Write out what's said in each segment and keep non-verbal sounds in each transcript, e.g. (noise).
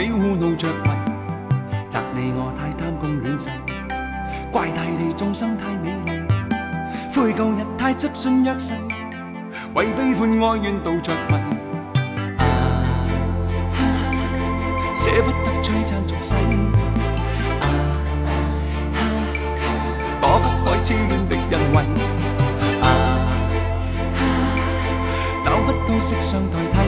贪嗔喜恶怒着迷，责你我太贪功恋势，怪大地众生太美丽，悔旧日太执信约誓，为悲欢哀怨妒着迷，啊，舍不得璀璨俗世。躲不开痴恋的人为，啊，找不到色相代替，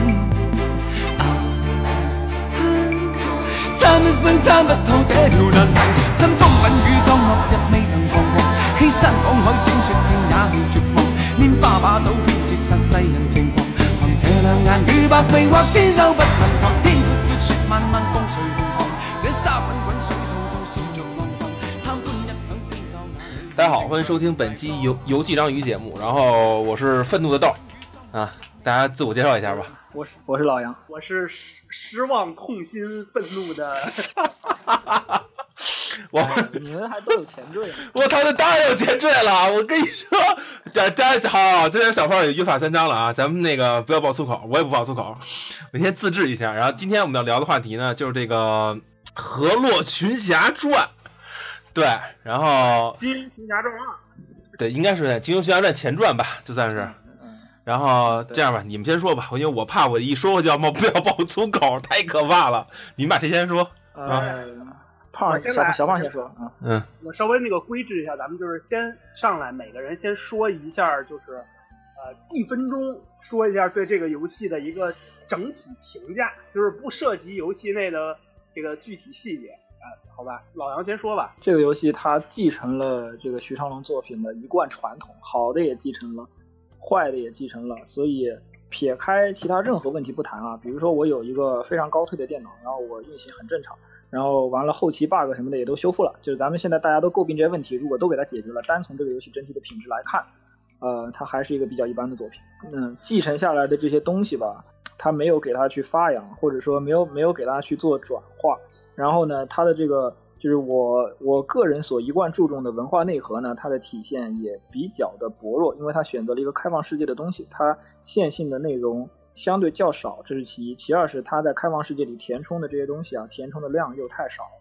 参一生参不透这条难题，跟风品雨装落日未曾彷徨，欺山赶海千雪拼也未绝望，拈花把酒偏折煞世人情狂，凭这两眼与百臂或千手不能防，天阔阔雪漫漫风随浪航，这沙滚滚水皱皱笑着浪荡，贪欢一晌偏教那里。大家好，欢迎收听本期游游记章鱼节目。然后我是愤怒的豆啊，大家自我介绍一下吧。我是我是老杨，我是失失望、痛心、愤怒的，(laughs) 我你们还都有前缀呢。(laughs) 我操，那当然有前缀了。我跟你说，这这好，这边小胖也约法三章了啊，咱们那个不要爆粗口，我也不爆粗口，我先自制一下。然后今天我们要聊的话题呢，就是这个《河洛群侠传》。对，然后《金庸群侠传二》。对，应该是《金庸群侠传》前传吧，就算是。嗯，然后这样吧，你们先说吧，因为我怕我一说我就要冒 (laughs) 不要爆粗口，太可怕了。你们把谁先说？呃，胖我先来小小胖先先说啊。嗯，我稍微那个规制一下，咱们就是先上来，每个人先说一下，就是呃一分钟说一下对这个游戏的一个整体评价，就是不涉及游戏内的这个具体细节啊、好吧？老杨先说吧。这个游戏它继承了这个徐长龙作品的一贯传统，好的也继承了，坏的也继承了。所以撇开其他任何问题不谈啊，比如说我有一个非常高推的电脑，然后我运行很正常，然后完了后期 bug 什么的也都修复了，就是咱们现在大家都诟病这些问题，如果都给它解决了，单从这个游戏整体的品质来看，呃，它还是一个比较一般的作品。嗯，继承下来的这些东西吧，它没有给它去发扬，或者说没有没有给它去做转化。然后呢，它的这个就是我我个人所一贯注重的文化内核呢，它的体现也比较的薄弱，因为它选择了一个开放世界的东西，它线性的内容相对较少，这是其一。其二是它在开放世界里填充的这些东西啊，填充的量又太少了。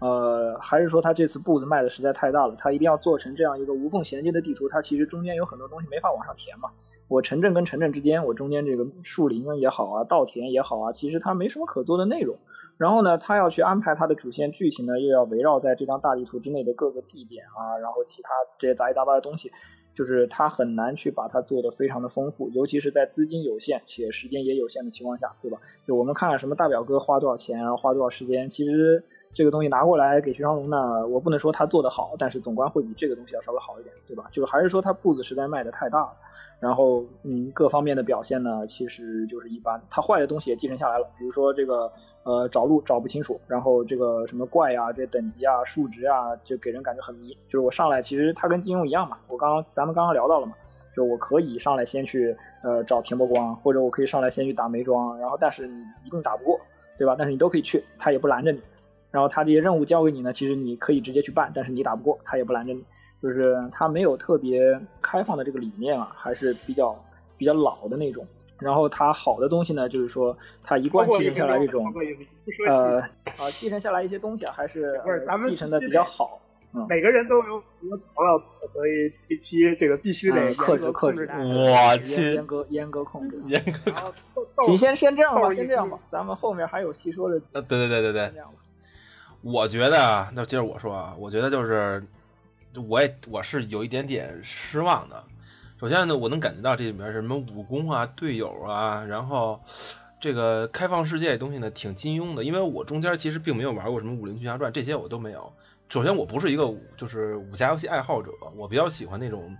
呃，还是说它这次步子迈的实在太大了，它一定要做成这样一个无缝衔接的地图，它其实中间有很多东西没法往上填嘛。我城镇跟城镇之间，我中间这个树林也好啊，稻田也好啊，其实它没什么可做的内容。然后呢，他要去安排他的主线剧情呢，又要围绕在这张大地图之内的各个地点啊，然后其他这些杂七杂八的东西，就是他很难去把它做得非常的丰富，尤其是在资金有限且时间也有限的情况下，对吧？就我们看看什么大表哥花多少钱，然后花多少时间，其实这个东西拿过来给徐长龙呢，我不能说他做得好，但是总观会比这个东西要稍微好一点，对吧？就是还是说他步子实在迈得太大了。然后，嗯，各方面的表现呢，其实就是一般。它坏的东西也继承下来了，比如说这个，呃，找路找不清楚，然后这个什么怪呀、这等级啊、数值啊，就给人感觉很迷。就是我上来，其实它跟金庸一样嘛，我刚刚咱们刚刚聊到了嘛，就我可以上来先去呃找田伯光，或者我可以上来先去打梅庄，然后但是你一定打不过，对吧？但是你都可以去，他也不拦着你。然后他这些任务交给你呢，其实你可以直接去办，但是你打不过，他也不拦着你。就是它没有特别开放的这个理念啊，还是比较比较老的那种。然后它好的东西呢，就是说它一贯继承下来这种呃，啊继承下来一些东西啊，还是不是咱们呃继承的比较好。嗯，每个人都有很多槽要吐，所以这期这个必须得克制克制。我去严格严格控制。严格然后豆豆行，先先这样吧，先这样吧，咱们后面还有细说的。呃，对对对对对这，样吧。我觉得啊，那接着我说啊，我觉得就是，我也我是有一点点失望的。首先呢，我能感觉到这里面什么武功啊、队友啊，然后这个开放世界的东西呢，挺金庸的。因为我中间其实并没有玩过什么《武林群侠传》，这些我都没有。首先，我不是一个就是武侠游戏爱好者，我比较喜欢那种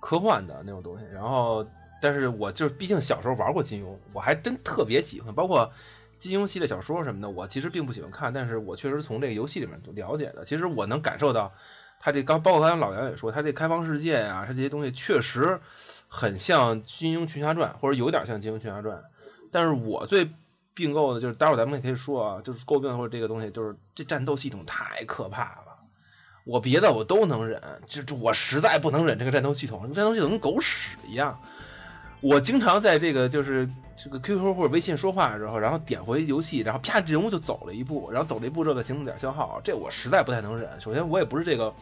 科幻的那种东西。然后，但是我就是毕竟小时候玩过金庸，我还真特别喜欢，包括金庸系列小说什么的，我其实并不喜欢看，但是我确实从这个游戏里面了解的。其实我能感受到，他这刚包括刚才老杨也说，他这开放世界呀、他这些东西确实很像《金庸群侠传》，或者有点像《金庸群侠传》。但是我最并购的就是，待会儿咱们也可以说啊，就是诟病或者这个东西，就是这战斗系统太可怕了。我别的我都能忍，就就我实在不能忍这个战斗系统，这战斗系统跟狗屎一样。我经常在这个就是这个 QQ 或者微信说话的时候，然后点回游戏，然后啪人物就走了一步，然后走了一步这个行动点消耗，这我实在不太能忍。首先我也不是这个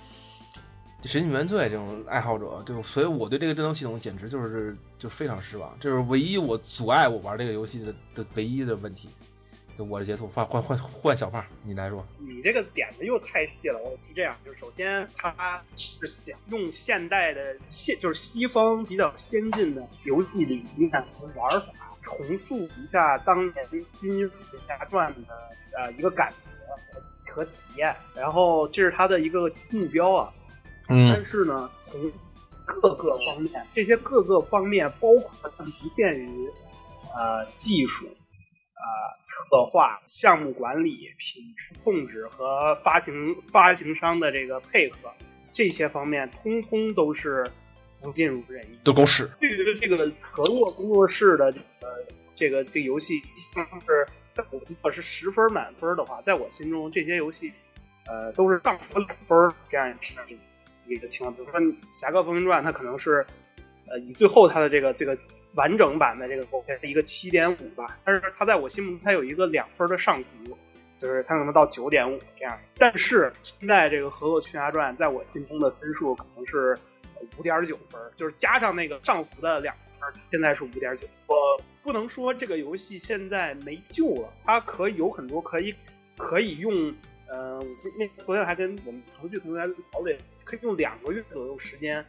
神经元罪这种爱好者，对，所以我对这个战斗系统简直就是就非常失望，这是唯一我阻碍我玩这个游戏的的唯一的问题。就我的截图，换换换换小胖，你来说。你这个点子又太细了。我是这样，就是首先他是想用现代的现，就是西方比较先进的游戏理念和玩法，重塑一下当年《金庸武侠传》的呃一个感觉和体验。然后这是他的一个目标啊。嗯。但是呢，从各个方面，这些各个方面包括不限于呃技术。呃，策划、项目管理、品质控制和发行发行商的这个配合，这些方面通通都是不尽如人意，都狗屎。对于这个合作工作室的呃这个这个游戏，是在我如果是十分满分的话，在我心中这些游戏呃都是上分两分这样一个情况。比如说《侠客风云传》，它可能是呃以最后它的这个这个。完整版的这个 OK 一个七点五吧，但是它在我心目中它有一个两分的上浮，就是它可能到九点五这样。但是现在这个《河洛群侠传》在我心中的分数可能是五点九分，就是加上那个上浮的两分，现在是五点九。我不能说这个游戏现在没救了，它可以有很多可以可以用，呃，今那昨天还跟我们程序同学聊了，可以用两个月左右时间。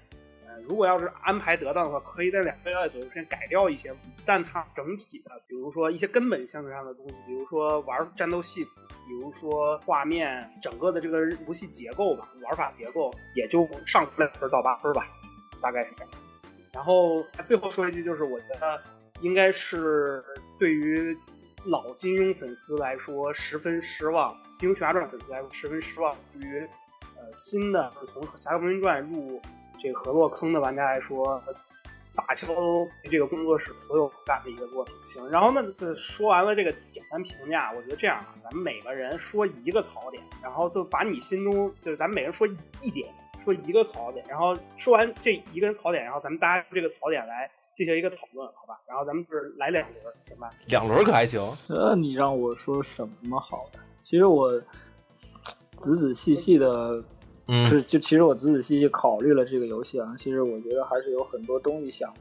如果要是安排得当的话，可以在两个月左右时间改掉一些，但它整体的，比如说一些根本性上的东西，比如说玩战斗系统，比如说画面，整个的这个游戏结构吧，玩法结构也就上两分到八分吧，大概是这样。然后最后说一句，就是我觉得应该是对于老金庸粉丝来说十分失望，金庸群侠传粉丝来说十分失望，对于呃新的就是从《侠客风云传》入。这个河洛坑的玩家来说，打消这个工作室所有干的一个作品。行，然后呢，说完了这个简单评价，我觉得这样啊，咱们每个人说一个槽点，然后就把你心中就是咱们每人说一点，说一个槽点，然后说完这一个人槽点，然后咱们大家这个槽点来进行一个讨论，好吧？然后咱们就是来两轮，行吧？两轮可还行？那你让我说什么好呢？其实我仔仔细细的。嗯，就其实我仔仔细细考虑了这个游戏啊，其实我觉得还是有很多东西想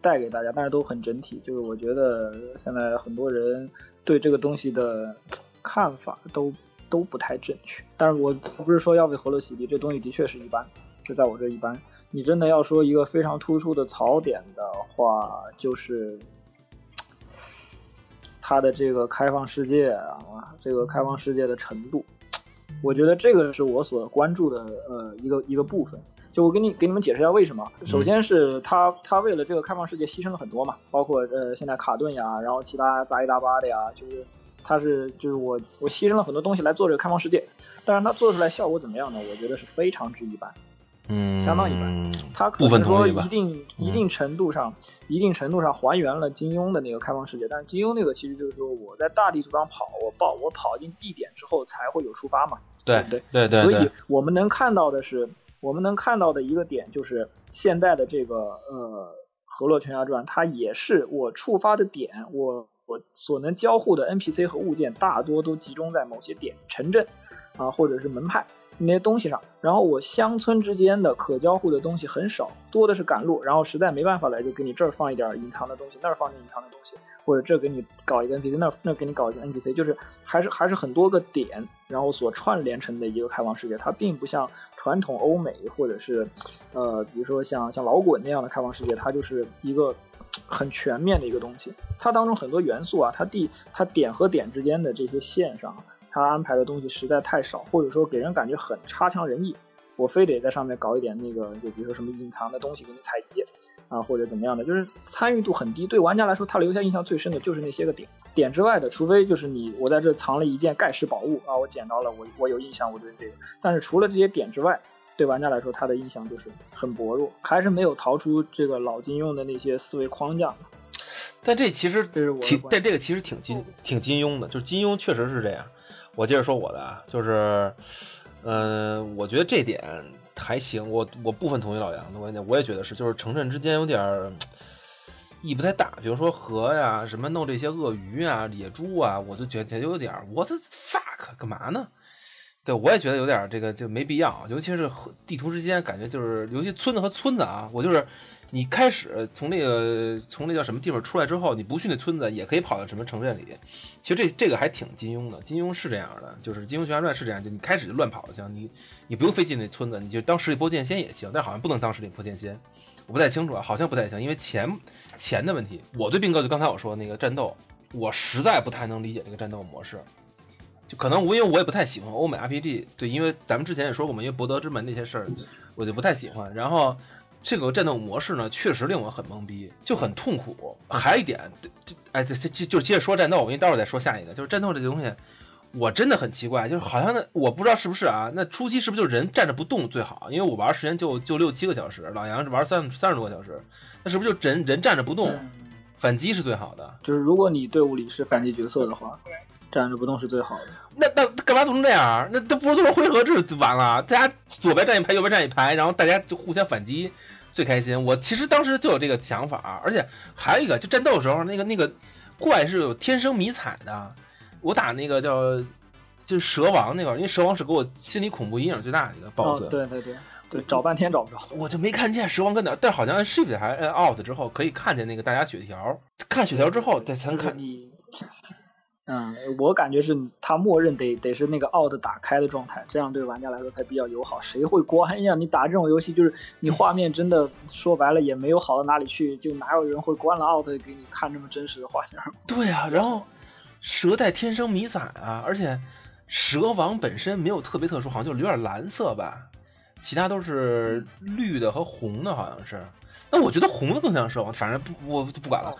带给大家，但是都很整体。就是我觉得现在很多人对这个东西的看法都都不太正确。但是我不是说要为河洛洗地，这东西的确是一般，就在我这一般。你真的要说一个非常突出的槽点的话，就是它的这个开放世界啊，这个开放世界的程度。我觉得这个是我所关注的呃一个一个部分，就我给你给你们解释一下为什么。首先是他他为了这个开放世界牺牲了很多嘛，包括呃现在卡顿呀，然后其他杂七杂八的呀，就是他是就是我我牺牲了很多东西来做这个开放世界，但是他做出来效果怎么样呢？我觉得是非常之一般。嗯，相当一般。它可能说一定一定程度上，一定程度上还原了金庸的那个开放世界，但是金庸那个其实就是说我在大地图上跑，我报我跑进地点之后才会有触发嘛。对对对对。所以我们能看到的是，我们能看到的一个点就是现在的这个呃《河洛全侠传》，它也是我触发的点，我我所能交互的 NPC 和物件大多都集中在某些点，城镇啊或者是门派。那些东西上，然后我乡村之间的可交互的东西很少，多的是赶路，然后实在没办法了，就给你这儿放一点隐藏的东西，那儿放点隐藏的东西，或者这给你搞一个 NPC，那那给你搞一个 NPC，就是还是还是很多个点，然后所串联成的一个开放世界，它并不像传统欧美或者是，呃，比如说像像老滚那样的开放世界，它就是一个很全面的一个东西，它当中很多元素啊，它地它点和点之间的这些线上。它安排的东西实在太少，或者说给人感觉很差强人意。我非得在上面搞一点那个，就比如说什么隐藏的东西给你采集啊，或者怎么样的，就是参与度很低。对玩家来说，他留下印象最深的就是那些个点。点之外的，除非就是你我在这藏了一件盖世宝物啊，我捡到了，我我有印象，我对这个。但是除了这些点之外，对玩家来说，他的印象就是很薄弱，还是没有逃出这个老金庸的那些思维框架。但这其实挺，但这个其实挺金挺金庸的，就是金庸确实是这样。我接着说我的啊，就是，嗯、我觉得这点还行，我我部分同意老杨的观点，我也觉得是，就是城镇之间有点儿意义不太大。比如说河呀，什么弄这些鳄鱼啊、野猪啊，我就觉得有点 what the fuck 干嘛呢？对，我也觉得有点这个就没必要，尤其是和地图之间，感觉就是，尤其村子和村子啊，我就是你开始从那个从那叫什么地方出来之后，你不去那村子，也可以跑到什么城镇里。其实这这个还挺金庸的，金庸是这样的，就是《金庸群侠传》是这样，就你开始就乱跑就行，你你不用费进那村子，你就当十里坡剑仙也行，但好像不能当十里坡剑仙，我不太清楚啊，好像不太行，因为钱钱的问题。我对斌哥就刚才我说那个战斗，我实在不太能理解这个战斗模式。就可能我因为我也不太喜欢欧美 RPG，对，因为咱们之前也说过嘛，因为博德之门那些事儿，我就不太喜欢。然后这个战斗模式呢，确实令我很懵逼，就很痛苦。还有一点，这哎，这这这就接着说战斗，我给你待会儿再说下一个，就是战斗这东西，我真的很奇怪，就是好像那我不知道是不是啊，那初期是不是就人站着不动最好？因为我玩时间就就六七个小时，老杨是玩三三十多个小时，那是不是就人人站着不动，嗯反击是最好的？就是如果你队伍里是反击角色的话，站着不动是最好的。那那干嘛做成这样？那这不是做成回合制就完了？大家左边站一排，右边站一排，然后大家就互相反击，最开心。我其实当时就有这个想法，而且还有一个，就战斗的时候，那个那个怪是有天生迷彩的。我打那个叫就是蛇王那个，因为蛇王是给我心理恐怖阴影最大的一个 BOSS，、哦，对对对对，找半天找不着。我就没看见蛇王跟哪儿，但好像按 Shift 还按 Out 之后可以看见那个大家血条，看血条之后再才能看。你，嗯，我感觉是它默认得得是那个 out 打开的状态，这样对玩家来说才比较友好。谁会关呀？你打这种游戏，就是你画面真的说白了也没有好到哪里去，就哪有人会关了 out 给你看这么真实的画面？(laughs) 对啊，然后蛇带天生迷彩啊，而且蛇王本身没有特别特殊，好像就是有点蓝色吧，其他都是绿的和红的，好像是。那我觉得红的更像蛇王，反正不我就不管了。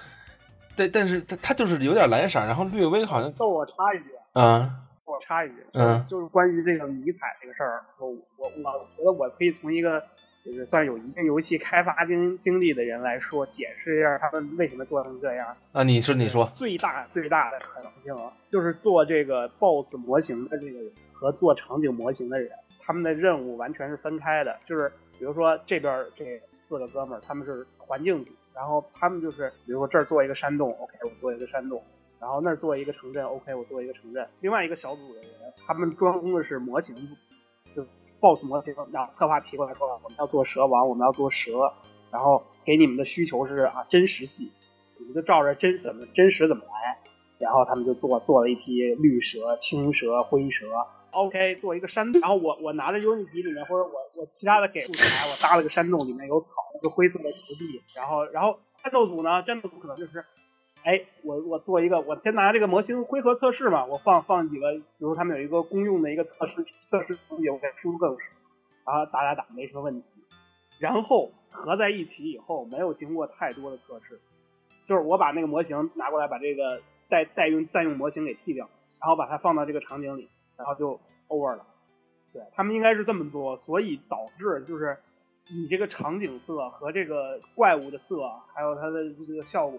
但但是它它就是有点蓝色，然后略微好像逗我插一句，啊我插一句，嗯就是关于这个迷彩这个事儿，我我我觉得我可以从一个就是算有一定游戏开发经经历的人来说，解释一下他们为什么做成这样。啊，你说你说最大最大的可能性啊就是做这个 BOSS 模型的这个人和做场景模型的人，他们的任务完全是分开的。就是比如说这边这四个哥们儿，他们是环境组，然后他们就是比如说这儿做一个山洞，OK，我做一个山洞。然后那儿做一个城镇，OK，我做一个城镇。另外一个小组的人，他们专攻的是模型，就 BOSS 模型。然后策划提过来说，我们要做蛇王，我们要做蛇，然后给你们的需求是啊真实系，你们就照着真怎么真实怎么来。然后他们就做做了一批绿蛇、青蛇、灰蛇。OK，做一个山洞，然后我我拿着 Unity 里面或者我我其他的给素材，我搭了个山洞，里面有草，一个灰色的土地。然后然后战斗组呢，战斗组可能就是，哎，我我做一个，我先拿这个模型回合测试嘛，我放放几个，比如他们有一个公用的一个测试测试东西，我给输入个数，然后打打打没什么问题。然后合在一起以后，没有经过太多的测试，就是我把那个模型拿过来，把这个代代用暂用模型给替掉，然后把它放到这个场景里，然后就 over 了。对他们应该是这么做，所以导致就是你这个场景色和这个怪物的色，还有它的这个效果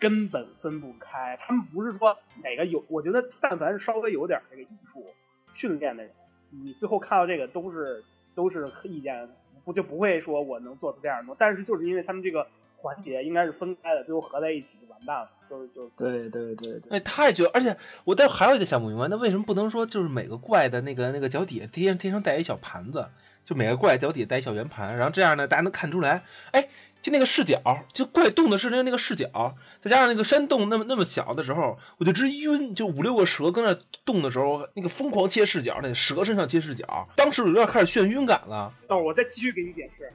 根本分不开。他们不是说哪个有，我觉得但凡稍微有点这个艺术训练的人，你最后看到这个都是都是意见，不就不会说我能做出这样的东西。但是就是因为他们这个环节应该是分开的，最后合在一起就完蛋了，就是就对对对对，哎，太绝！而且我但还有一点想不明白，那为什么不能说就是每个怪的那个那个脚底下天天生带一小盘子，就每个怪脚底下带一小圆盘，然后这样呢，大家能看出来，哎，就那个视角，就怪动的是那那个视角，再加上那个山洞那么那么小的时候，我就直晕，就五六个蛇跟那动的时候，那个疯狂切视角，那蛇身上切视角，当时我有点开始眩晕感了。等会儿我再继续给你解释，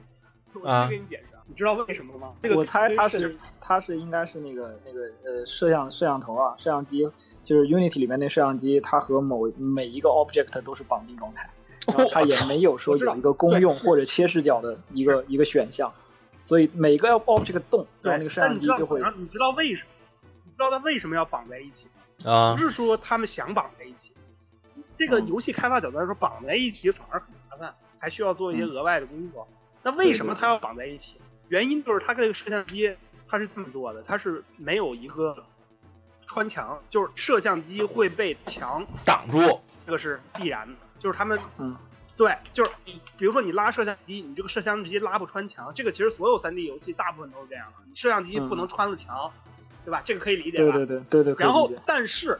我继啊续给你解释，你知道为什么吗？这个我猜它是它是应该是那个那个呃摄像摄像头啊，摄像机就是 Unity 里面那摄像机，它和某每一个 object 都是绑定状态，然后它也没有说有一个公用或者切视角的一个一个选项，所以每个 object 动，然后那个摄但你知道像机就会然后你知道为什么？你知道它为什么要绑在一起吗？啊不是说他们想绑在一起，这个嗯游戏开发角度来说，绑在一起反而很麻烦，还需要做一些嗯额外的工作。那为什么它要绑在一起？原因就是它这个摄像机它是这么做的，它是没有一个穿墙，就是摄像机会被墙，挡住，这个是必然的，就是他们嗯对，就是你，比如说你拉摄像机，你这个摄像机拉不穿墙，这个其实所有 3D 游戏大部分都是这样的，你摄像机不能穿了墙，对吧？这个可以理解吧？对对对对对，然后，但是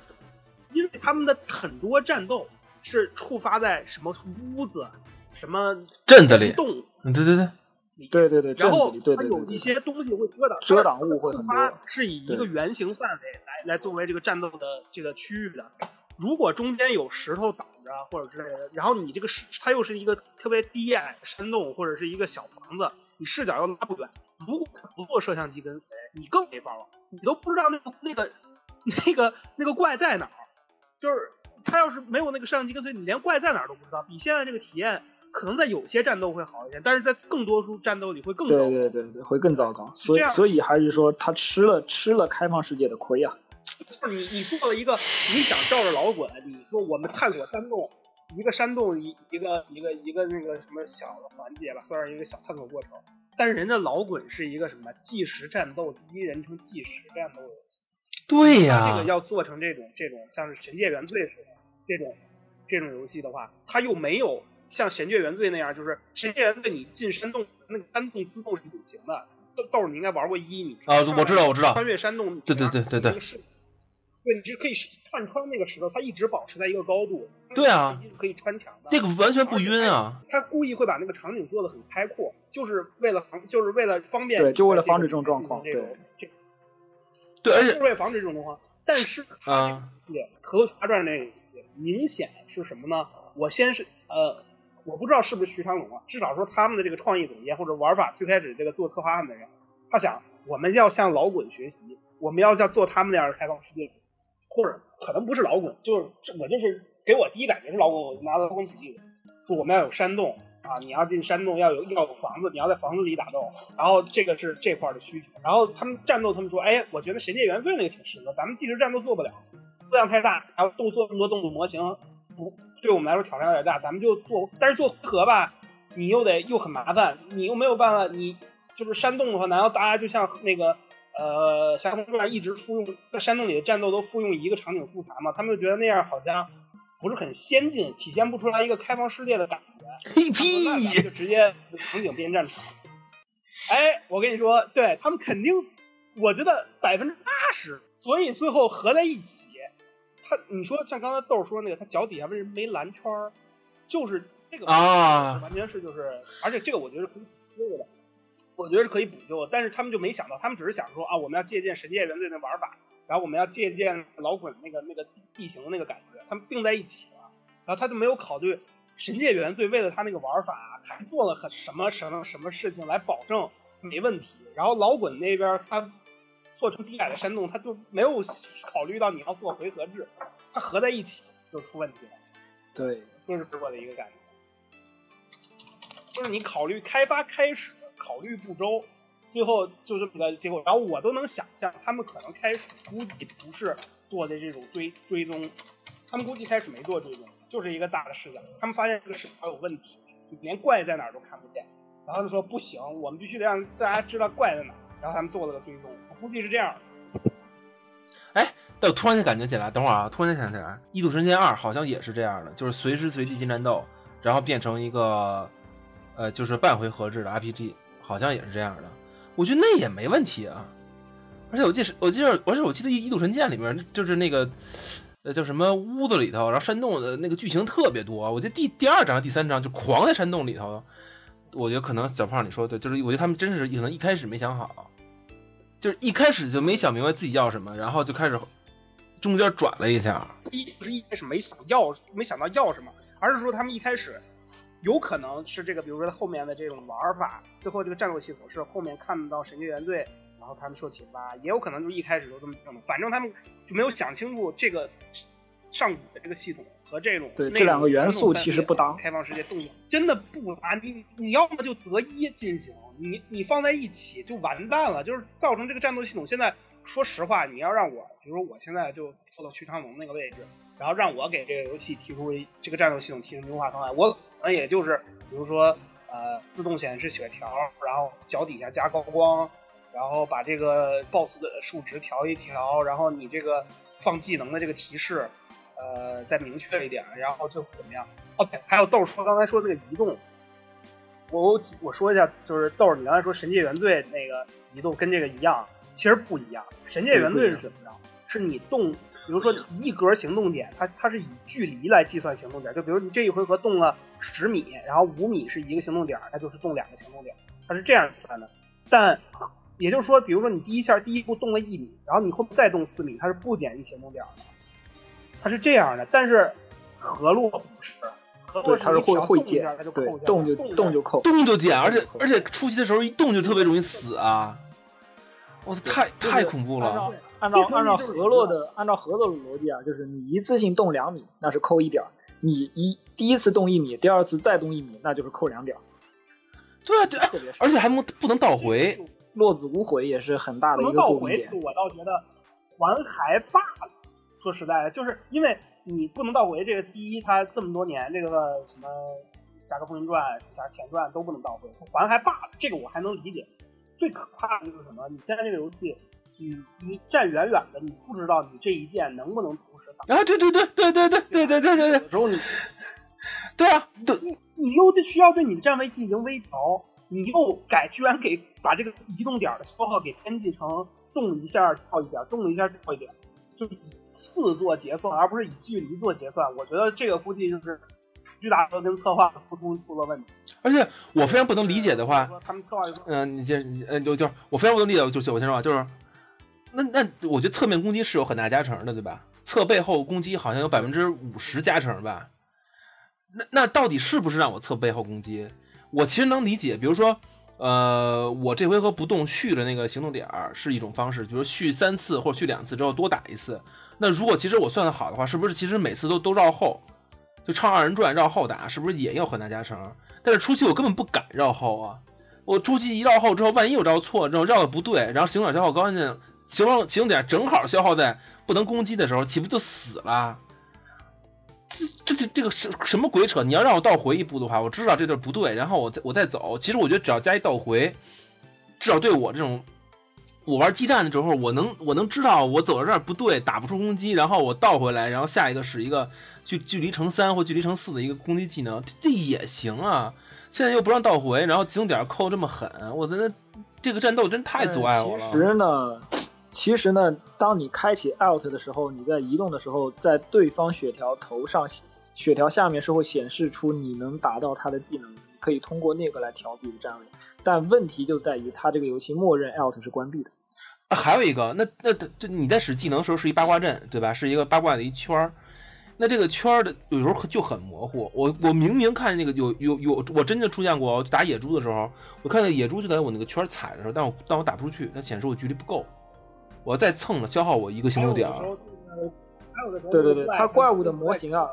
因为他们的很多战斗是触发在什么屋子、什么镇子里，洞嗯，对对对，对对对，然后它有一些东西会遮挡，遮挡物会很多是以一个圆形范围来来作为这个战斗的这个区域的。如果中间有石头挡着或者之类的，然后你这个视它又是一个特别低矮的山洞或者是一个小房子，你视角又拉不远。如果不做摄像机跟随，你更没法玩，你都不知道那个那个那个那个怪在哪儿。就是他要是没有那个摄像机跟随，你连怪在哪儿都不知道。比现在这个体验，可能在有些战斗会好一点，但是在更多数战斗里会更糟对糕。对对对，会更糟糕。所以所以还是说他吃了吃了开放世界的亏啊。就是你你做了一个你想照着老滚，你说我们探索山洞，一个山洞一一个一个一个那个什么小的环节吧，算是一个小探索过程。但是人家老滚是一个什么计时战斗，第一人称计时战斗游戏，对呀、它这个要做成这种这种像是《神界原罪》似的这种这种游戏的话，它又没有像《神界原罪》那样，就是《神界原罪》你进山洞那个山洞自动是隐形的。豆豆，你应该玩过一，你啊我知道我知道穿越山洞，对对对对对是对，你是可以看穿那个石头，它一直保持在一个高度。对啊，可以穿墙的。这个完全不晕啊！他故意会把那个场景做的很开阔，就是为了防，就是为了方便。对就为了防止这种状况这种这对，而且就是为了防止这种状况。但是啊，对《河图侠传》那明显是什么呢？我先是呃，我不知道是不是徐长龙啊，至少说他们的这个创意总监或者玩法最开始这个做策划案的人，他想我们要向老滚学习，我们要像做他们那样的开放世界，或者可能不是老滚，就是我就是给我第一感觉是老滚，我就拿老滚举例子，说我们要有山洞啊，你要进山洞要有要有房子，你要在房子里打斗，然后这个是这块的需求，然后他们战斗他们说，哎，我觉得神界元岁那个挺适合，咱们即时战斗做不了，数量太大，还有动作那么多动作模型，不对我们来说挑战有点大，咱们就做，但是做回合吧，你又得又很麻烦，你又没有办法，你就是山洞的话，难道大家就像那个呃《侠盗传》一直复用在山洞里的战斗都复用一个场景复杂吗？他们就觉得那样好像不是很先进，体现不出来一个开放世界的感觉。嘿他说那咱们就！直接场景变战场。哎，我跟你说，对他们肯定，我觉得百分之八十，所以最后合在一起，他你说像刚才豆儿说那个，他脚底下为什么没蓝圈儿？就是这个啊完全是就是，而且这个我觉得是可以补救的，我觉得是可以补救的，但是他们就没想到，他们只是想说啊，我们要借鉴《神界原罪》的玩法，然后我们要借鉴老滚那个那个地形的那个感觉，他们并在一起了，然后他就没有考虑。神界原罪为了他那个玩法，还做了很什么什么什么事情来保证没问题。然后老滚那边他做成低矮的山洞，他就没有考虑到你要做回合制，它合在一起就出问题了。对，这是我的一个感觉，就是你考虑开发开始，考虑不周，最后就这么个结果。然后我都能想象，他们可能开始估计不是做的这种追追踪，他们估计开始没做追踪，就是一个大的视角。他们发现这个视角有问题，连怪在哪儿都看不见，然后就说不行，我们必须得让大家知道怪在哪儿。然后他们做了个追踪，我估计是这样哎。但我突然间感觉起来，等会儿啊，突然间想起来，《异度神剑二》好像也是这样的，就是随时随地进战斗，然后变成一个呃，就是半回合制的 RPG，好像也是这样的。我觉得那也没问题啊。而且我记得，我记得，而且我记得《异度神剑》里面就是那个呃叫什么屋子里头，然后山洞的那个剧情特别多。我觉得第第二章、第三章就狂在山洞里头。我觉得可能小胖你说的对，就是我觉得他们真是可能一开始没想好，就是一开始就没想明白自己要什么，然后就开始中间转了一下。一不是一开始没想要，没想到要什么，而是说他们一开始有可能是这个，比如说后面的这种玩法，最后这个战斗系统是后面看到神界原队，然后他们受启发，也有可能就一开始就这么定的，反正他们就没有想清楚这个上古的这个系统和这种对这两个元素其实不搭开放世界动作真的不搭，你你要么就择一进行，你你放在一起就完蛋了，就是造成这个战斗系统现在。说实话，你要让我，比如说我现在就坐到徐长龙那个位置，然后让我给这个游戏提出这个战斗系统提出优化方案，我可能也就是比如说呃自动显示血条，然后脚底下加高光，然后把这个 BOSS 的数值调一调，然后你这个放技能的这个提示呃再明确一点，然后就怎么样？OK，还有豆儿说刚才说那个移动，我我我说一下，就是豆儿，你刚才说神界原罪那个移动跟这个一样，其实不一样。神界原罪是怎么着？是你动，比如说一格行动点，它它是以距离来计算行动点。就比如你这一回合动了十米，然后五米是一个行动点，它就是动两个行动点，它是这样算的。但也就是说，比如说你第一下第一步动了一米，然后你后面再动四米，它是不减一行动点的，它是这样的。但是河洛不是。对，它是会会减，对，动就动就扣，动就减，而且而且初期的时候一动就特别容易死啊！我操，太太恐怖了。按照按照河洛的按照河洛的逻辑啊，就是你一次性动两米，那是扣一点；你一第一次动一米，第二次再动一米，那就是扣两点。对啊，对，而且还不不能倒回，落子无悔也是很大的一个倒回，我倒觉得玩还罢了。说实在的，就是因为。你不能倒回这个，第一，他这么多年这个什么《侠客风云传》《侠前传》都不能倒回，还还罢了，这个我还能理解。最可怕的就是什么？你现在这个游戏，你你站远远的，你不知道你这一剑能不能同时打。啊，对对对对对对对对对对对。有时候你，对啊，对，你又需要对你的站位进行微调，你又改，居然给把这个移动点的消耗给编辑成动一下跳一点，动一下跳一点，就以。次做结算，而不是以距离做结算，我觉得这个估计就是巨大的跟策划沟通出了问题。而且我非常不能理解的话，他们策划嗯，你这你呃就就我非常不能理解，就是我先说啊，就是那那我觉得侧面攻击是有很大加成的，对吧？侧背后攻击好像有百分之五十加成吧？那那到底是不是让我侧背后攻击？我其实能理解，比如说。呃，我这回合不动续的那个行动点儿是一种方式，比如续三次或者续两次之后多打一次。那如果其实我算的好的话，是不是其实每次都都绕后，就唱二人转绕后打，是不是也有很大加成？但是初期我根本不敢绕后啊，我初期一绕后之后，万一我绕错，然后绕的不对，然后行动点消耗高，呢行动行动点正好消耗在不能攻击的时候，岂不就死了？这这这个什什么鬼扯？你要让我倒回一步的话，我知道这地儿不对，然后我再我再走。其实我觉得只要加一倒回，至少对我这种我玩激战的时候，我能我能知道我走到这儿不对，打不出攻击，然后我倒回来，然后下一个使一个距距离乘三或距离乘四的一个攻击技能，这也行啊。现在又不让倒回，然后行动点扣这么狠，我的那这个战斗真太阻碍我了。其实呢。其实呢，当你开启 Alt 的时候，你在移动的时候，在对方血条头上，血条下面是会显示出你能达到他的技能，可以通过那个来调自己的站位。但问题就在于，它这个游戏默认 Alt 是关闭的。还有一个，那那这你在使技能的时候是一八卦阵，对吧？是一个八卦的一圈儿。那这个圈儿的有时候就很模糊。我我明明看那个有有有，我真的出现过打野猪的时候，我看到野猪就在我那个圈踩的时候，但我但我打不出去，它显示我距离不够。我再蹭了，消耗我一个行动点。对对对，它怪物的模型啊，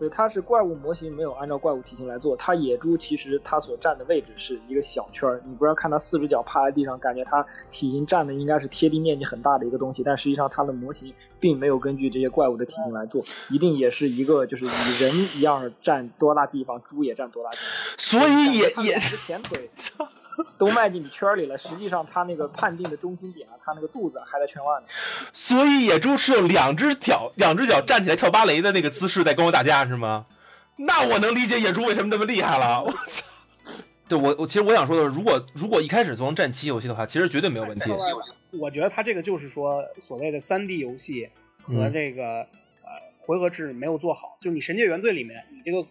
对，它是怪物模型，没有按照怪物体型来做。它野猪其实它所站的位置是一个小圈儿，你不要看它四只脚趴在地上，感觉它体型占的应该是贴地面积很大的一个东西，但实际上它的模型并没有根据这些怪物的体型来做，一定也是一个就是以人一样占多大地方，猪也占多大地方。所以也也前腿。(laughs) (laughs) 都迈进你圈里了，实际上他那个判定的中心点啊，他那个肚子还在圈外呢。所以野猪是用两只脚，两只脚站起来跳芭蕾的那个姿势在跟我打架是吗？那我能理解野猪为什么那么厉害了。我操！(laughs) 对我我其实我想说的是，如果如果一开始从战棋游戏的话，其实绝对没有问题。我觉得他这个就是说所谓的三 D 游戏和这个呃回合制没有做好，就是你《神界原罪》里面你这个。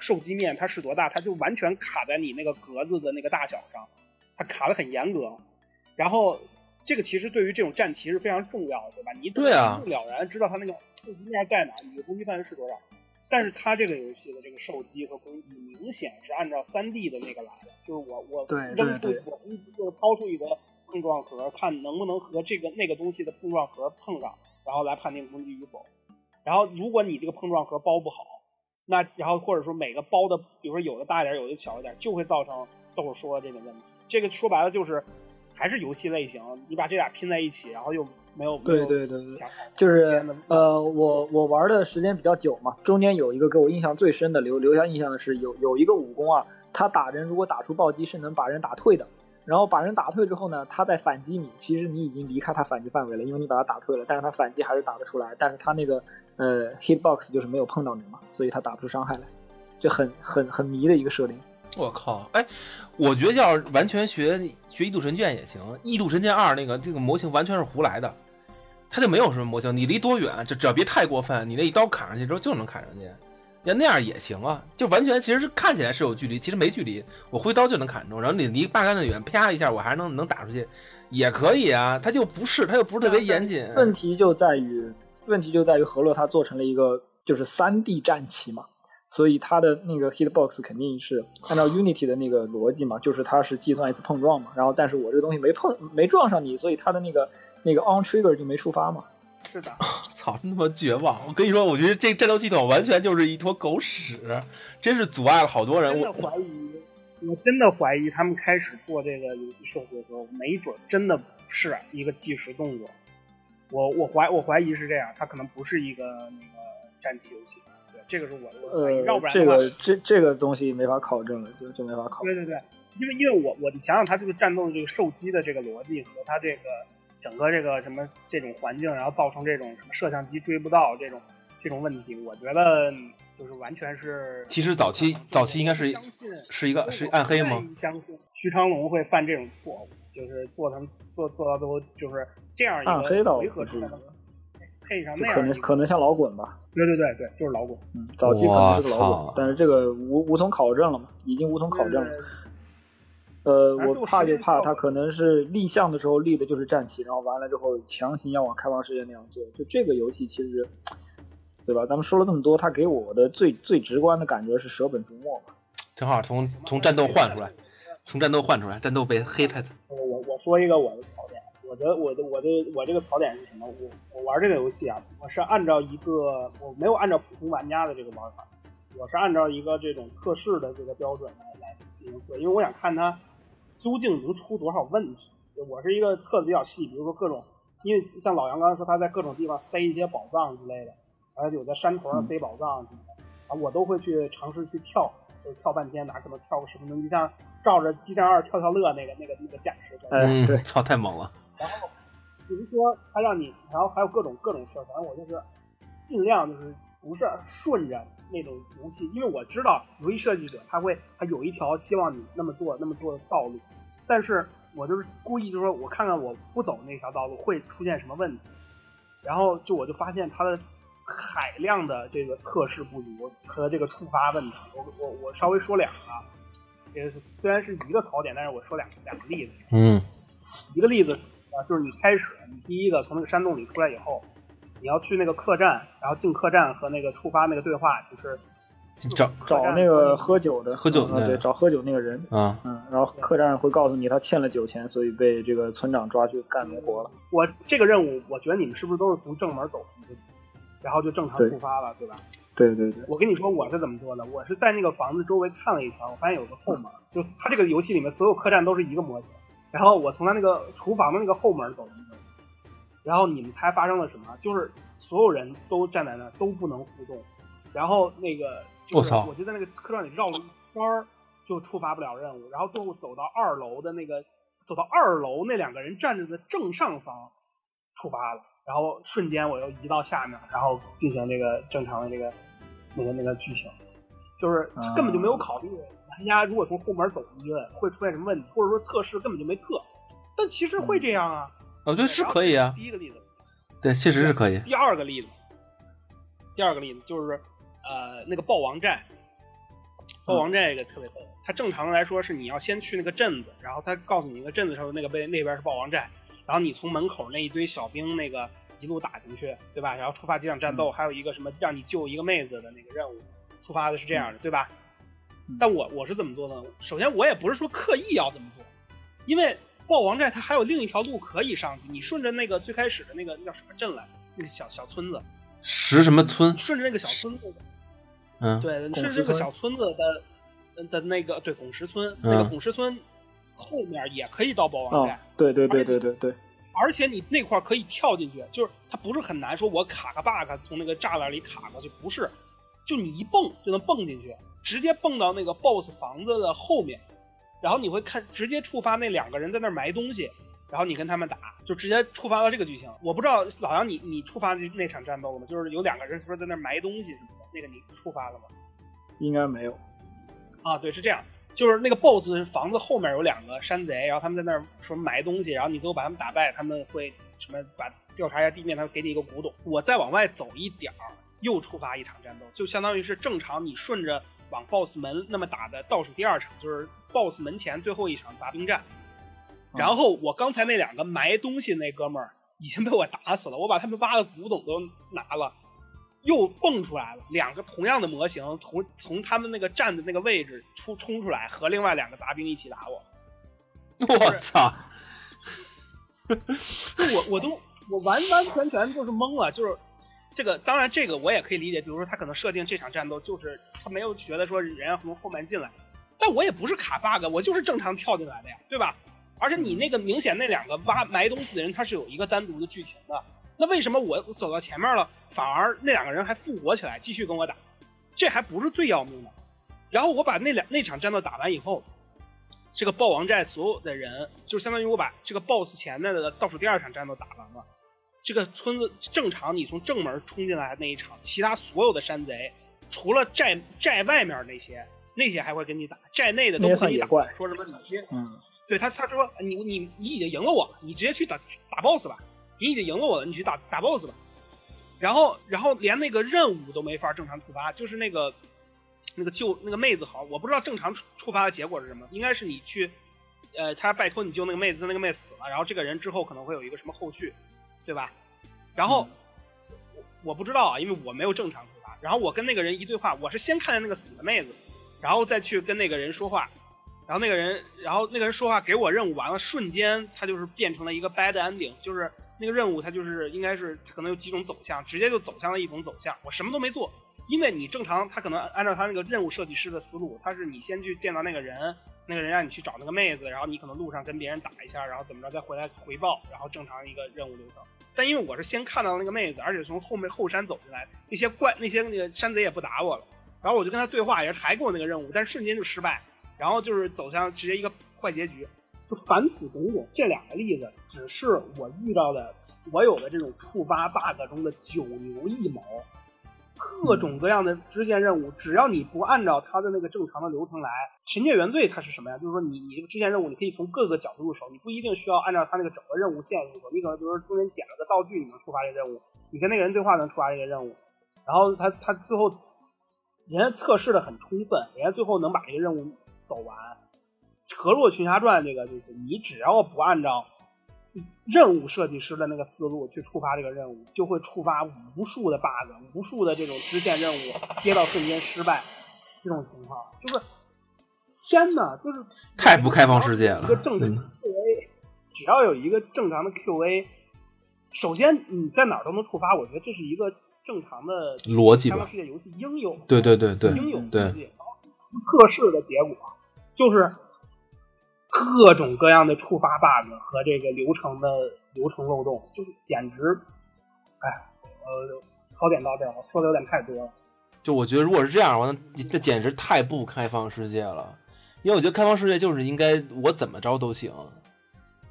受击面它是多大，它就完全卡在你那个格子的那个大小上，它卡的很严格。然后这个其实对于这种战棋是非常重要的，对吧？你对啊，一目了然知道它那个受击面在哪，你的攻击范围是多少。但是它这个游戏的这个受击和攻击明显是按照三 D 的那个来的，就是我我扔出我一就是抛出一个碰撞盒，看能不能和这个那个东西的碰撞盒碰上，然后来判定攻击与否。然后如果你这个碰撞盒包不好。那然后或者说每个包的，比如说有的大一点，有的小一点，就会造成豆说的这个问题。这个说白了就是还是游戏类型，你把这俩拼在一起，然后又没有对对对对，就是呃，我我玩的时间比较久嘛，中间有一个给我印象最深的留留下印象的是有有一个武功啊，他打人如果打出暴击是能把人打退的，然后把人打退之后呢，他再反击你，其实你已经离开他反击范围了，因为你把他打退了，但是他反击还是打得出来，但是他那个。呃，hitbox 就是没有碰到你嘛，所以他打不出伤害来。就很很很迷的一个设定。我靠，哎，我觉得要是完全学学《异度神剑》也行，《异度神剑二》那个这个模型完全是胡来的，它就没有什么模型，你离多远就只要别太过分，你那一刀砍上去之后就能砍上去，要那样也行啊，就完全其实是看起来是有距离，其实没距离，我挥刀就能砍中，然后你离八竿子远，啪一下我还能能打出去，也可以啊，它就不是，它又不是特别严谨。问题就在于，问题就在于河洛它做成了一个就是三 D 战旗嘛。所以它的那个 hitbox 肯定是按照 Unity 的那个逻辑嘛，就是它是计算一次碰撞嘛，然后但是我这个东西没碰没撞上你，所以它的那个那个 on trigger 就没触发嘛。是的，(laughs) 操，那么绝望！我跟你说，我觉得这战斗系统完全就是一坨狗屎，真是阻碍了好多人。我怀疑，我真的怀疑他们开始做这个游戏设计的时候，没准真的是一个计时动作。我我怀我怀疑是这样，它可能不是一个那个战棋游戏。对这个是我的呃，要不然这个这这个东西没法考证了，就就没法考。对对对，因为因为我我你想想，它这个战斗的这个受击的这个逻辑和它这个整个这个什么这种环境，然后造成这种什么摄像机追不到这种这种问题，我觉得就是完全是。其实早期早期应该是是一个是暗黑吗？相信徐长龙会犯这种错误，就是做成做做到最后就是这样一个回合制。配上那样，可能可能像老滚吧。对对对对，就是老滚。嗯，早期可能是老滚，但是这个无无从考证了嘛，已经无从考证了。呃，我怕就怕他可能是立项的时候立的就是战旗，然后完了之后强行要往开放世界那样做。就这个游戏其实，对吧？咱们说了这么多，他给我的最最直观的感觉是舍本逐末嘛。正好从从战斗换出来，从战斗换出来，战斗被黑太。我我我说一个我的槽点。我的我的我的我这个槽点是什么？我我玩这个游戏啊，我是按照一个我没有按照普通玩家的这个玩法，我是按照一个这种测试的这个标准来来进行测，因为我想看它究竟能出多少问题。我是一个测的比较细，比如说各种，因为像老杨刚才说他在各种地方塞一些宝藏之类的，还有在山头上塞宝藏什么的，啊，我都会去尝试去跳，就是跳半天，哪可能跳个十分钟？你像照着《激战二》跳跳乐那个那个那个架势，嗯，对，操，太猛了。然后，比如说他让你，然后还有各种各种事儿，反正我就是尽量就是不是顺着那种游戏，因为我知道游戏设计者他会他有一条希望你那么做那么做的道路，但是我就是故意就是说我看看我不走那条道路会出现什么问题，然后就我就发现他的海量的这个测试不足和这个触发问题，我我我稍微说两个，这个虽然是一个槽点，但是我说两两个例子，嗯，一个例子。啊，就是你开始，你第一个从那个山洞里出来以后，你要去那个客栈，然后进客栈和那个触发那个对话，就是找找那个喝酒的，喝酒的，对，找喝酒那个人，啊，嗯，然后客栈会告诉你他欠了酒钱，所以被这个村长抓去干农活了。我这个任务，我觉得你们是不是都是从正门走然后就正常触发了，对吧？对对对。我跟你说我是怎么做的，我是在那个房子周围看了一圈，我发现有个后门，就他这个游戏里面所有客栈都是一个模型。然后我从他那个厨房的那个后门走进去，然后你们猜发生了什么？就是所有人都站在那儿都不能互动，然后那个就是我就在那个客栈里绕了一圈儿，就触发不了任务。然后最后走到二楼的那个，走到二楼那两个人站着的正上方触发了，然后瞬间我又移到下面，然后进行这个正常的这个那个那个剧情，就是根本就没有考虑。玩家如果从后门走进去，会出现什么问题？或者说测试根本就没测，但其实会这样啊。我觉得是可以啊。第一个例子，对，确实是可以。第二个例子，第二个例子就是呃那个豹王寨，豹王寨这个特别逗。它正常来说是你要先去那个镇子，然后他告诉你一个镇子上那个被那边是豹王寨，然后你从门口那一堆小兵那个一路打进去，对吧？然后触发几场战斗，还有一个什么让你救一个妹子的那个任务，触发的是这样的，对吧？但我我是怎么做呢？首先我也不是说刻意要这么做，因为豹王寨它还有另一条路可以上去。你顺着那个最开始的那个那叫什么镇来，那个小小村子，石什么村？顺着那个小村子，嗯，对，顺着这个小村子的的那个对拱石村，那个拱石村后面也可以到豹王寨。对对对对对对。而且你那块可以跳进去，就是它不是很难，说我卡个 bug 从那个栅栏里卡过去，不是，就你一蹦就能蹦进去。直接蹦到那个 BOSS 房子的后面，然后你会看直接触发那两个人在那埋东西，然后你跟他们打，就直接触发到这个剧情。我不知道老杨你你触发那那场战斗了吗？就是有两个人说在那埋东西什么的，那个你触发了吗？应该没有。啊，对，是这样，就是那个 BOSS 房子后面有两个山贼，然后他们在那儿说埋东西，然后你最后把他们打败，他们会什么把调查一下地面，他会给你一个古董。我再往外走一点儿，又触发一场战斗，就相当于是正常你顺着往 BOSS 门那么打的倒数第二场，就是 BOSS 门前最后一场杂兵战。然后我刚才那两个埋东西那哥们儿已经被我打死了，我把他们挖的古董都拿了。又蹦出来了两个同样的模型，从从他们那个站的那个位置出冲出来，和另外两个杂兵一起打我。我操！就我我都我完完全全就是懵了，就是这个当然这个我也可以理解，比如说他可能设定这场战斗就是他没有觉得说人要从后面进来，但我也不是卡 bug，我就是正常跳进来的呀，对吧？而且你那个明显那两个挖埋东西的人，他是有一个单独的剧情的，那为什么我走到前面了，反而那两个人还复活起来继续跟我打？这还不是最要命的。然后我把那两那场战斗打完以后，这个暴王寨所有的人，就相当于我把这个 BOSS 前面的倒数第二场战斗打完了。这个村子正常，你从正门冲进来那一场，其他所有的山贼，除了寨寨外面那些，那些还会跟你打，寨内的都不跟你打。说什么你直接，嗯，对他他说你你你已经赢了我了，你直接去打打 BOSS 吧，你已经赢了我了，你去打打 BOSS 吧。然后然后连那个任务都没法正常触发，就是那个那个救那个妹子好，我不知道正常触发的结果是什么，应该是你去，呃，他拜托你救那个妹子，那个妹子死了，然后这个人之后可能会有一个什么后续。对吧？然后我我不知道啊，因为我没有正常触发。然后我跟那个人一对话，我是先看见那个死的妹子，然后再去跟那个人说话。然后那个人，然后那个人说话给我任务完了，瞬间他就是变成了一个 bad ending，就是那个任务他就是应该是可能有几种走向，直接就走向了一种走向。我什么都没做，因为你正常他可能按照他那个任务设计师的思路，他是你先去见到那个人。那个人让你去找那个妹子，然后你可能路上跟别人打一下，然后怎么着再回来回报，然后正常一个任务流程。但因为我是先看到那个妹子，而且从后面后山走进来，那些怪那些那个山贼也不打我了，然后我就跟他对话，也是还给我那个任务，但瞬间就失败，然后就是走向直接一个坏结局。就凡此种种，这两个例子只是我遇到的所有的这种触发 bug 中的九牛一毛。各种各样的支线任务，只要你不按照它的那个正常的流程来，神界原罪它是什么呀？就是说你你这个支线任务，你可以从各个角度入手，你不一定需要按照它那个整个任务线入手，你可能比如说中间捡了个道具，你能触发这个任务，你跟那个人对话能触发这个任务，然后他他最后人家测试的很充分，人家最后能把这个任务走完。《河洛群侠传》这个就是你只要不按照。任务设计师的那个思路去触发这个任务，就会触发无数的 bug，无数的这种支线任务接到瞬间失败这种情况，就是天呐，就是太不开放世界了。一个正常的 QA，只要有一个正常的 QA，首先你在哪儿都能触发，我觉得这是一个正常的逻辑开放世界游戏应有对对对对应有逻辑。测试的结果就是。各种各样的触发 bug 和这个流程的流程漏洞，就是简直，哎，呃，槽点到这了，说的有点太多了。就我觉得，如果是这样的话，那这简直太不开放世界了。因为我觉得开放世界就是应该我怎么着都行。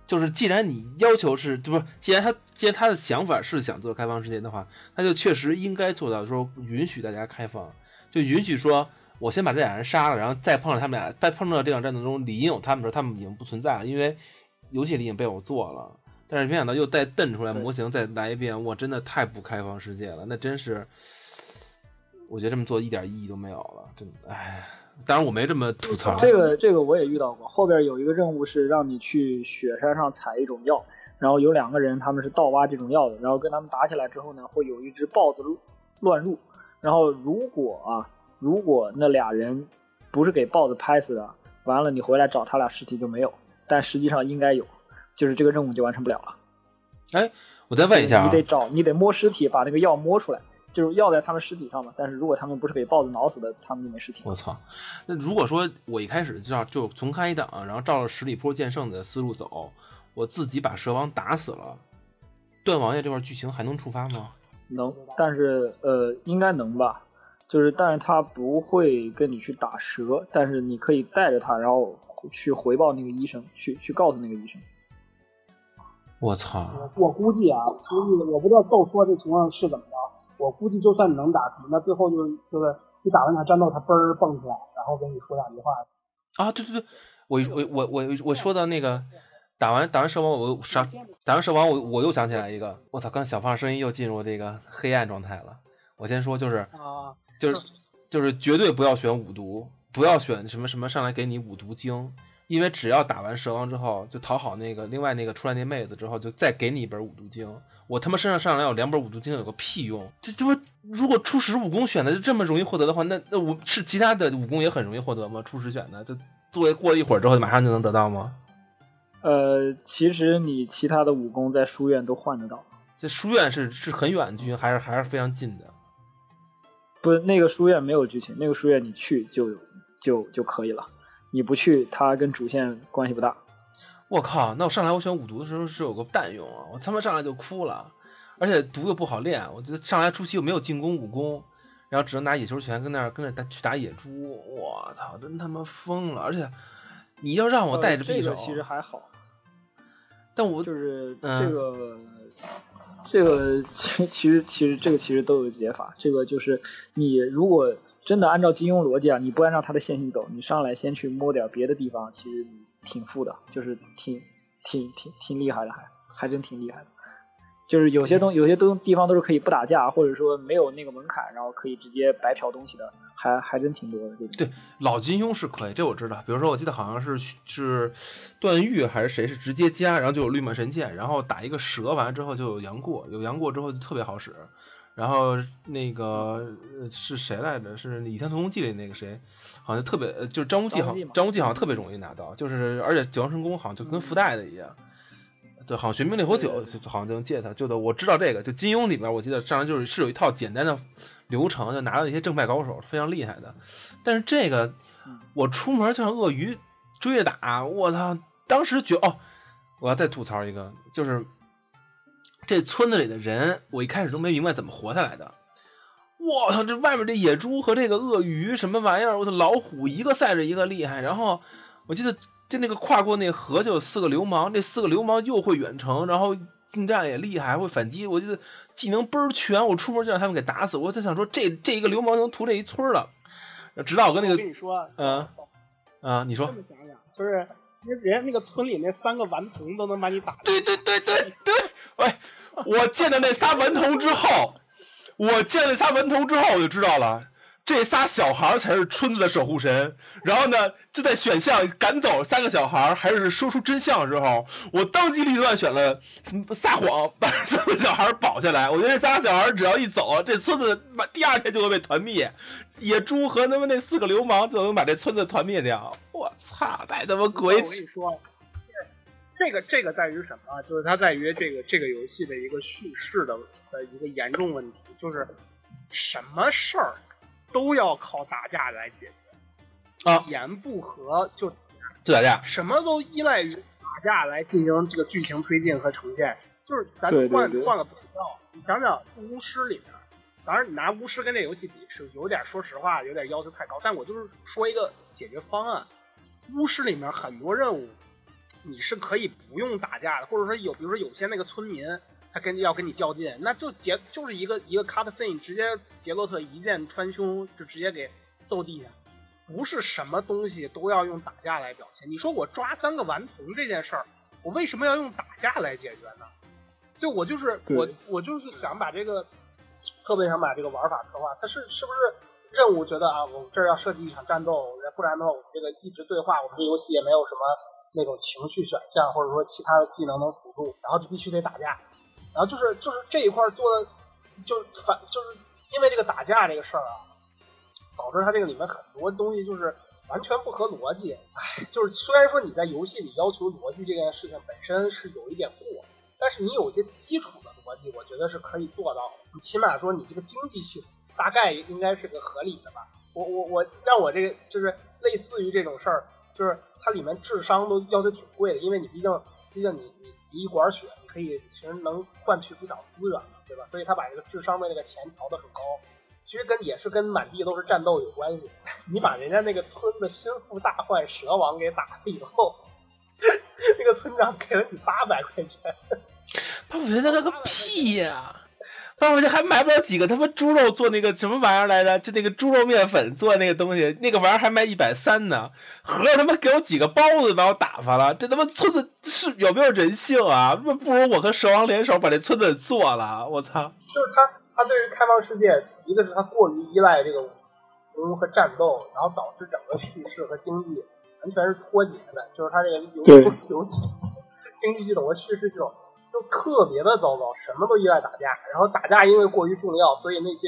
就是既然你要求是，就不是，既然他既然他的想法是想做开放世界的话，那就确实应该做到说允许大家开放，就允许说。我先把这俩人杀了，然后再碰上他们俩，再碰到这场战斗中理应有他们的时候，他们已经不存在了，因为游戏里已经被我做了。但是没想到又再瞪出来模型，再来一遍，我真的太不开放世界了，那真是，我觉得这么做一点意义都没有了，真的，唉。当然我没这么吐槽。这个这个我也遇到过，后边有一个任务是让你去雪山上采一种药，然后有两个人他们是盗挖这种药的，然后跟他们打起来之后呢，会有一只豹子乱入，然后如果啊。如果那俩人不是给豹子拍死的，完了你回来找他俩尸体就没有，但实际上应该有，就是这个任务就完成不了了。哎，我再问一下啊，你得找，你得摸尸体，把那个药摸出来，就是药在他们尸体上嘛。但是如果他们不是给豹子挠死的，他们就没尸体。我操，那如果说我一开始就就重开一档，然后照着十里坡剑圣的思路走，我自己把蛇王打死了，段王爷这块剧情还能触发吗？能，但是呃，应该能吧。就是，但是他不会跟你去打蛇，但是你可以带着他，然后去回报那个医生，去去告诉那个医生。我操！我估计啊，估计我不知道豆说这情况是怎么着。我估计就算你能打，那最后就是就是你打完他战斗，他嘣儿蹦出来，然后跟你说两句话。啊，对对对，我我我我我说的那个打完打完蛇王，我上打完蛇王，我我又想起来一个，我操，刚小胖声音又进入这个黑暗状态了。我先说就是啊，就是就是绝对不要选五毒，不要选什么什么上来给你五毒经，因为只要打完蛇王之后，就讨好那个另外那个出来那妹子之后，就再给你一本五毒经。我他妈身上上来有两本五毒经，有个屁用？这这不如果初始武功选的就这么容易获得的话，那那我是其他的武功也很容易获得吗？初始选的，就作为过了一会儿之后马上就能得到吗？呃，其实你其他的武功在书院都换得到。这书院是是很远的剧情，还是还是非常近的？不是那个书院没有剧情，那个书院你去就就就可以了，你不去它跟主线关系不大。我靠，那我上来我选五毒的时候是有个蛋用啊！我他妈上来就哭了，而且毒又不好练，我觉得上来初期又没有进攻武功，然后只能拿野球拳跟那儿跟那去打野猪，我操，真他妈疯了！而且你要让我带着匕首，其实还好，但我就是这个这个 (laughs) 其其实其实这个其实都有解法，这个就是你如果真的按照金庸逻辑啊，你不按照他的线性走，你上来先去摸点别的地方，其实。挺富的，就是挺挺挺挺厉害的，还还真挺厉害的。就是有些东有些东地方都是可以不打架，或者说没有那个门槛，然后可以直接白嫖东西的，还还真挺多的。对老金庸是可以，这我知道。比如说我记得好像是是段誉还是谁是直接加，然后就有绿满神剑，然后打一个蛇完了之后就有杨过，有杨过之后就特别好使。然后那个是谁来着？是《倚天屠龙记》里那个谁，好像特别，就是张无忌，好张无忌好像特别容易拿到，就是而且九阳神功好像就跟附带的一样，对，好像玄冥烈火九好像就能借他，就的我知道这个，就金庸里边我记得上来就是是有一套简单的流程，就拿到一些正派高手非常厉害的，但是这个我出门就像鳄鱼追着打，我操，当时觉哦，我要再吐槽一个，就是。这村子里的人，我一开始都没明白怎么活下来的。我操，这外面这野猪和这个鳄鱼什么玩意儿？我的老虎一个赛着一个厉害。然后我记得就那个跨过那河就有四个流氓，这四个流氓又会远程，然后近战也厉害，还会反击。我记得技能倍儿全，我出门就让他们给打死。我就想说，这这一个流氓能屠这一村了。直到我跟那个，我跟你说，嗯啊，你说，这么想想，就是人家那个村里那三个顽童都能把你打。对对对对对。喂，我见到那仨顽童之后，我见了仨顽童之后，我就知道了，这仨小孩儿才是村子的守护神。然后呢，就在选项赶走三个小孩儿，还是说出真相的时候，我当机立断选了撒谎，把三个小孩儿保下来。我觉得这仨小孩儿只要一走，这村子第二天就会被团灭，野猪和他们那四个流氓就能把这村子团灭掉。我操，太他妈鬼！我跟你说。这个这个在于什么？就是它在于这个这个游戏的一个叙事的的一个严重问题，就是什么事儿都要靠打架来解决啊，一言不合就就打架，什么都依赖于打架来进行这个剧情推进和呈现。就是咱换换个比较，你想想巫师里面，当然你拿巫师跟这游戏比是有点，说实话有点要求太高。但我就是说一个解决方案，巫师里面很多任务。你是可以不用打架的，或者说有，比如说有些那个村民，他跟要跟你较劲，那就杰就是一个一个 cut scene，直接杰洛特一剑穿胸就直接给揍地下，不是什么东西都要用打架来表现。你说我抓三个顽童这件事儿，我为什么要用打架来解决呢？对我就是我我就是想把这个特别想把这个玩法策划，他是是不是任务觉得啊，我们这儿要设计一场战斗，不然的话我们这个一直对话，我们这游戏也没有什么。那种情绪选项，或者说其他的技能能辅助，然后就必须得打架，然后就是就是这一块做的，就是反就是因为这个打架这个事儿啊，导致它这个里面很多东西就是完全不合逻辑。唉，就是虽然说你在游戏里要求逻辑这件事情本身是有一点过，但是你有些基础的逻辑，我觉得是可以做到。你起码说你这个经济系统大概应该是个合理的吧？我我我让我这个就是类似于这种事儿。就是它里面智商都要求挺贵的，因为你毕竟，毕竟你你你一管血，可以其实能换取不少资源的，对吧？所以他把这个智商的那个钱调得很高，其实跟也是跟满地都是战斗有关系。你把人家那个村的心腹大患蛇王给打了以后，(laughs) 那个村长给了你八百块钱，(laughs) 我觉得那个屁呀！那我就还买不了几个他妈猪肉做那个什么玩意儿来着？就那个猪肉面粉做那个东西，那个玩意儿还卖一百三呢。合着他妈给我几个包子把我打发了，这他妈村子是有没有人性啊？不不如我和蛇王联手把这村子做了，我操！就是他他对于开放世界，一个是他过于依赖这个武功和战斗，然后导致整个叙事和经济完全是脱节的，就是他这个游对游戏 (laughs) 经济系统和叙事系统就特别的糟糕，什么都依赖打架，然后打架因为过于重要，所以那些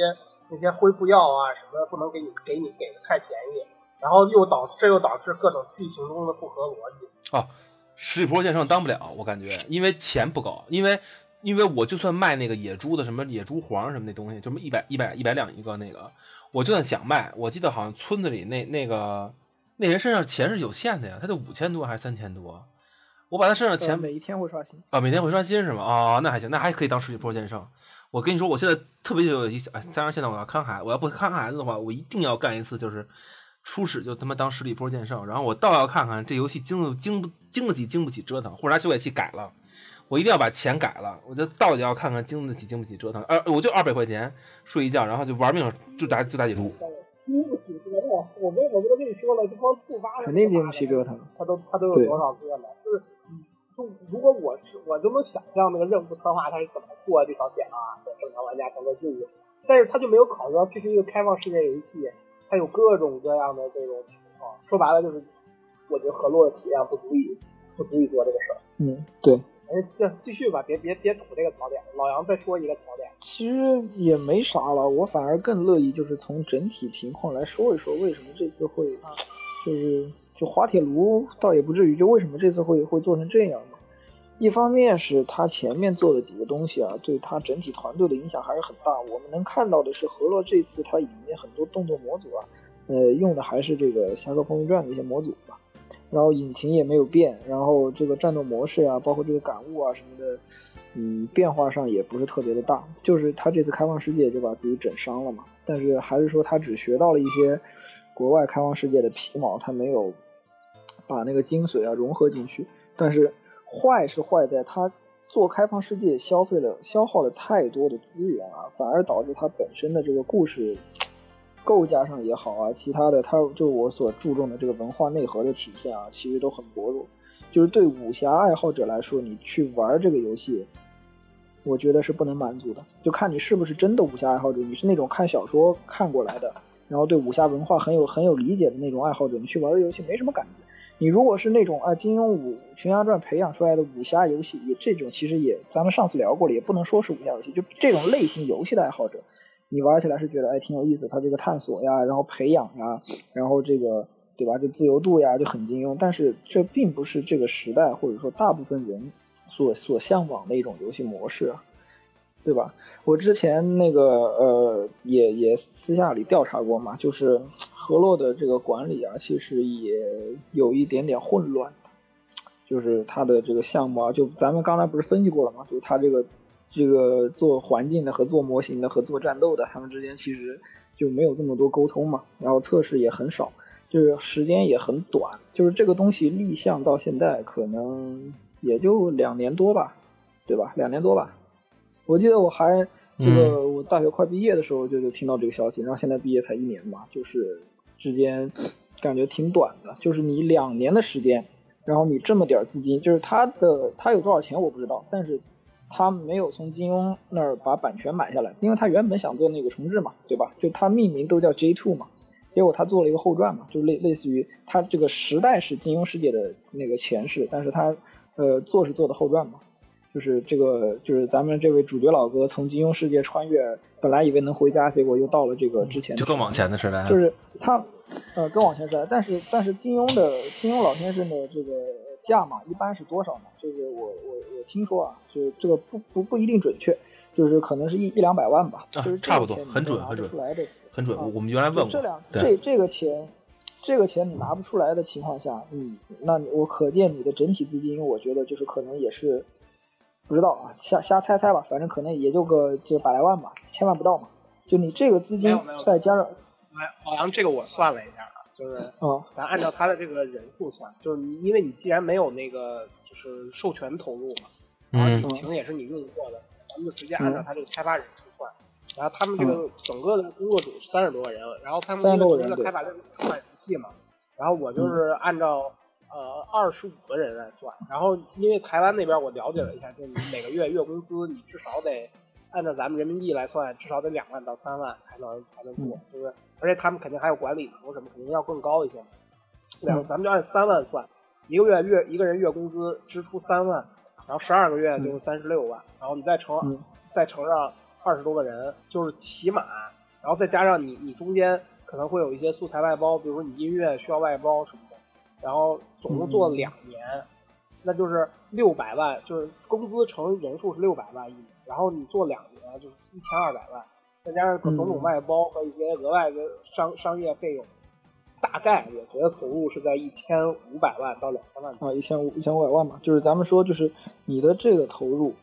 那些恢复药啊什么不能给你给你给的太便宜，然后又导这又导致各种剧情中的不合逻辑。哦，十里坡剑圣当不了，我感觉，因为钱不够，因为因为我就算卖那个野猪的什么野猪黄什么那东西，就什么一百一百一百两一个那个，我就算想卖，我记得好像村子里那那个那人身上钱是有限的呀，他就五千多还是三千多，我把他身上钱每一天会刷新。啊，每天会刷新是吗？哦，那还行，那还可以当十里坡剑圣。我跟你说，我现在特别有一，哎，加上现在我要看孩，我要不看孩子的话，我一定要干一次，就是初始就他妈当十里坡剑圣，然后我倒要看看这游戏经不经不经得起经不起折腾，或者拿修改器改了，我一定要把钱改了，我就到底要看看经得起经不起折腾。呃，我就二百块钱睡一觉，然后就玩命就打就打野猪。经不起折腾，我跟我不都跟你说了，就光触发了肯定经不起折腾，他都他都有多少个了？就是，就如果我是我就能想象那个任务策划他是怎么过这条线啊，给正常玩家成个任务，但是他就没有考虑到这是一个开放世界游戏，它有各种各样的这种情况，说白了就是，我觉得河洛的体量不足以不足以做这个事儿。嗯，对，哎，继继续吧，别别别吐这个槽点，老杨再说一个槽点。其实也没啥了，我反而更乐意就是从整体情况来说一说，为什么这次会，就是就滑铁卢倒也不至于，就为什么这次会会做成这样呢。一方面是他前面做的几个东西啊，对他整体团队的影响还是很大。我们能看到的是，何洛这次它里面很多动作模组啊，呃，用的还是这个《侠客风云传》的一些模组吧。然后引擎也没有变，然后这个战斗模式啊，包括这个感悟啊什么的，嗯，变化上也不是特别的大。就是他这次开放世界就把自己整伤了嘛，但是还是说他只学到了一些国外开放世界的皮毛，他没有把那个精髓啊融合进去。但是坏是坏在他做开放世界消费了消耗了太多的资源啊，反而导致他本身的这个故事构架上也好啊，其他的他就我所注重的这个文化内核的体现啊，其实都很薄弱。就是对武侠爱好者来说，你去玩这个游戏，我觉得是不能满足的。就看你是不是真的武侠爱好者，你是那种看小说看过来的，然后对武侠文化很有很有理解的那种爱好者，你去玩这游戏没什么感觉。你如果是那种啊金庸武群侠传培养出来的武侠游戏，也这种其实也咱们上次聊过了，也不能说是武侠游戏，就这种类型游戏的爱好者，你玩起来是觉得哎挺有意思，它这个探索呀，然后培养呀，然后这个对吧，这自由度呀就很金庸，但是这并不是这个时代或者说大部分人所所向往的一种游戏模式啊。对吧？我之前那个呃，也也私下里调查过嘛，就是河洛的这个管理啊，其实也有一点点混乱就是他的这个项目啊，就咱们刚才不是分析过了吗？就他这个这个做环境的和做模型的和做战斗的，他们之间其实就没有这么多沟通嘛，然后测试也很少，就是时间也很短，就是这个东西立项到现在可能也就两年多吧，对吧？两年多吧。我记得我还这个，我大学快毕业的时候就就听到这个消息，然后现在毕业才一年嘛，就是之间感觉挺短的，就是你两年的时间，然后你这么点资金，就是他的他有多少钱我不知道，但是他没有从金庸那儿把版权买下来，因为他原本想做那个重置嘛，对吧？就他命名都叫 J Two 嘛，结果他做了一个后传嘛，就类类似于他这个时代是金庸世界的那个前世，但是他呃做是做的后传嘛。就是这个，就是咱们这位主角老哥从金庸世界穿越，本来以为能回家，结果又到了这个之前就更往前的时代，就是他，呃，更往前时代。但是但是金庸的金庸老先生的这个价码一般是多少呢？就是我我我听说啊，就是这个不不不一定准确，就是可能是一一两百万吧，啊就是差不多很准很准出来的，很准。啊我们原来问过，这两对这这个钱，这个钱你拿不出来的情况下，嗯，那你我可见你的整体资金，我觉得就是可能也是不知道啊，瞎瞎猜猜吧，反正可能也就个就百来万吧，千万不到嘛。就你这个资金再加上哎，老杨，这个我算了一下啊，就是啊，咱按照他的这个人数算，就是你因为你既然没有那个就是授权投入嘛，然后嗯引擎也是你用过的，咱们就直接按照他这个开发人数算，然后他们这个整个的工作组三十多个人，然后他们30因多个人对为同一个开发商出版游戏嘛，然后我就是按照呃二十五个人来算，然后因为台湾那边我了解了一下，就是你每个月月工资你至少得按照咱们人民币来算，至少得两万到三万才能才能做，就是而且他们肯定还有管理层什么，肯定要更高一些嘛。两嗯。咱们就按三万算，一个月月一个人月工资支出三万，然后十二个月就是三十六万，然后你再乘、嗯再乘上二十多个人，就是起码，然后再加上你你中间可能会有一些素材外包，比如说你音乐需要外包什么的，然后总共做了两年，那就是六百万，就是工资乘人数是六百万一年，然后你做两年就是一千二百万，再加上种种外包和一些额外的商商业费用，大概我觉得投入是在一千五百万到两千万。啊，一千五一千五百万吧，就是咱们说，就是你的这个投入，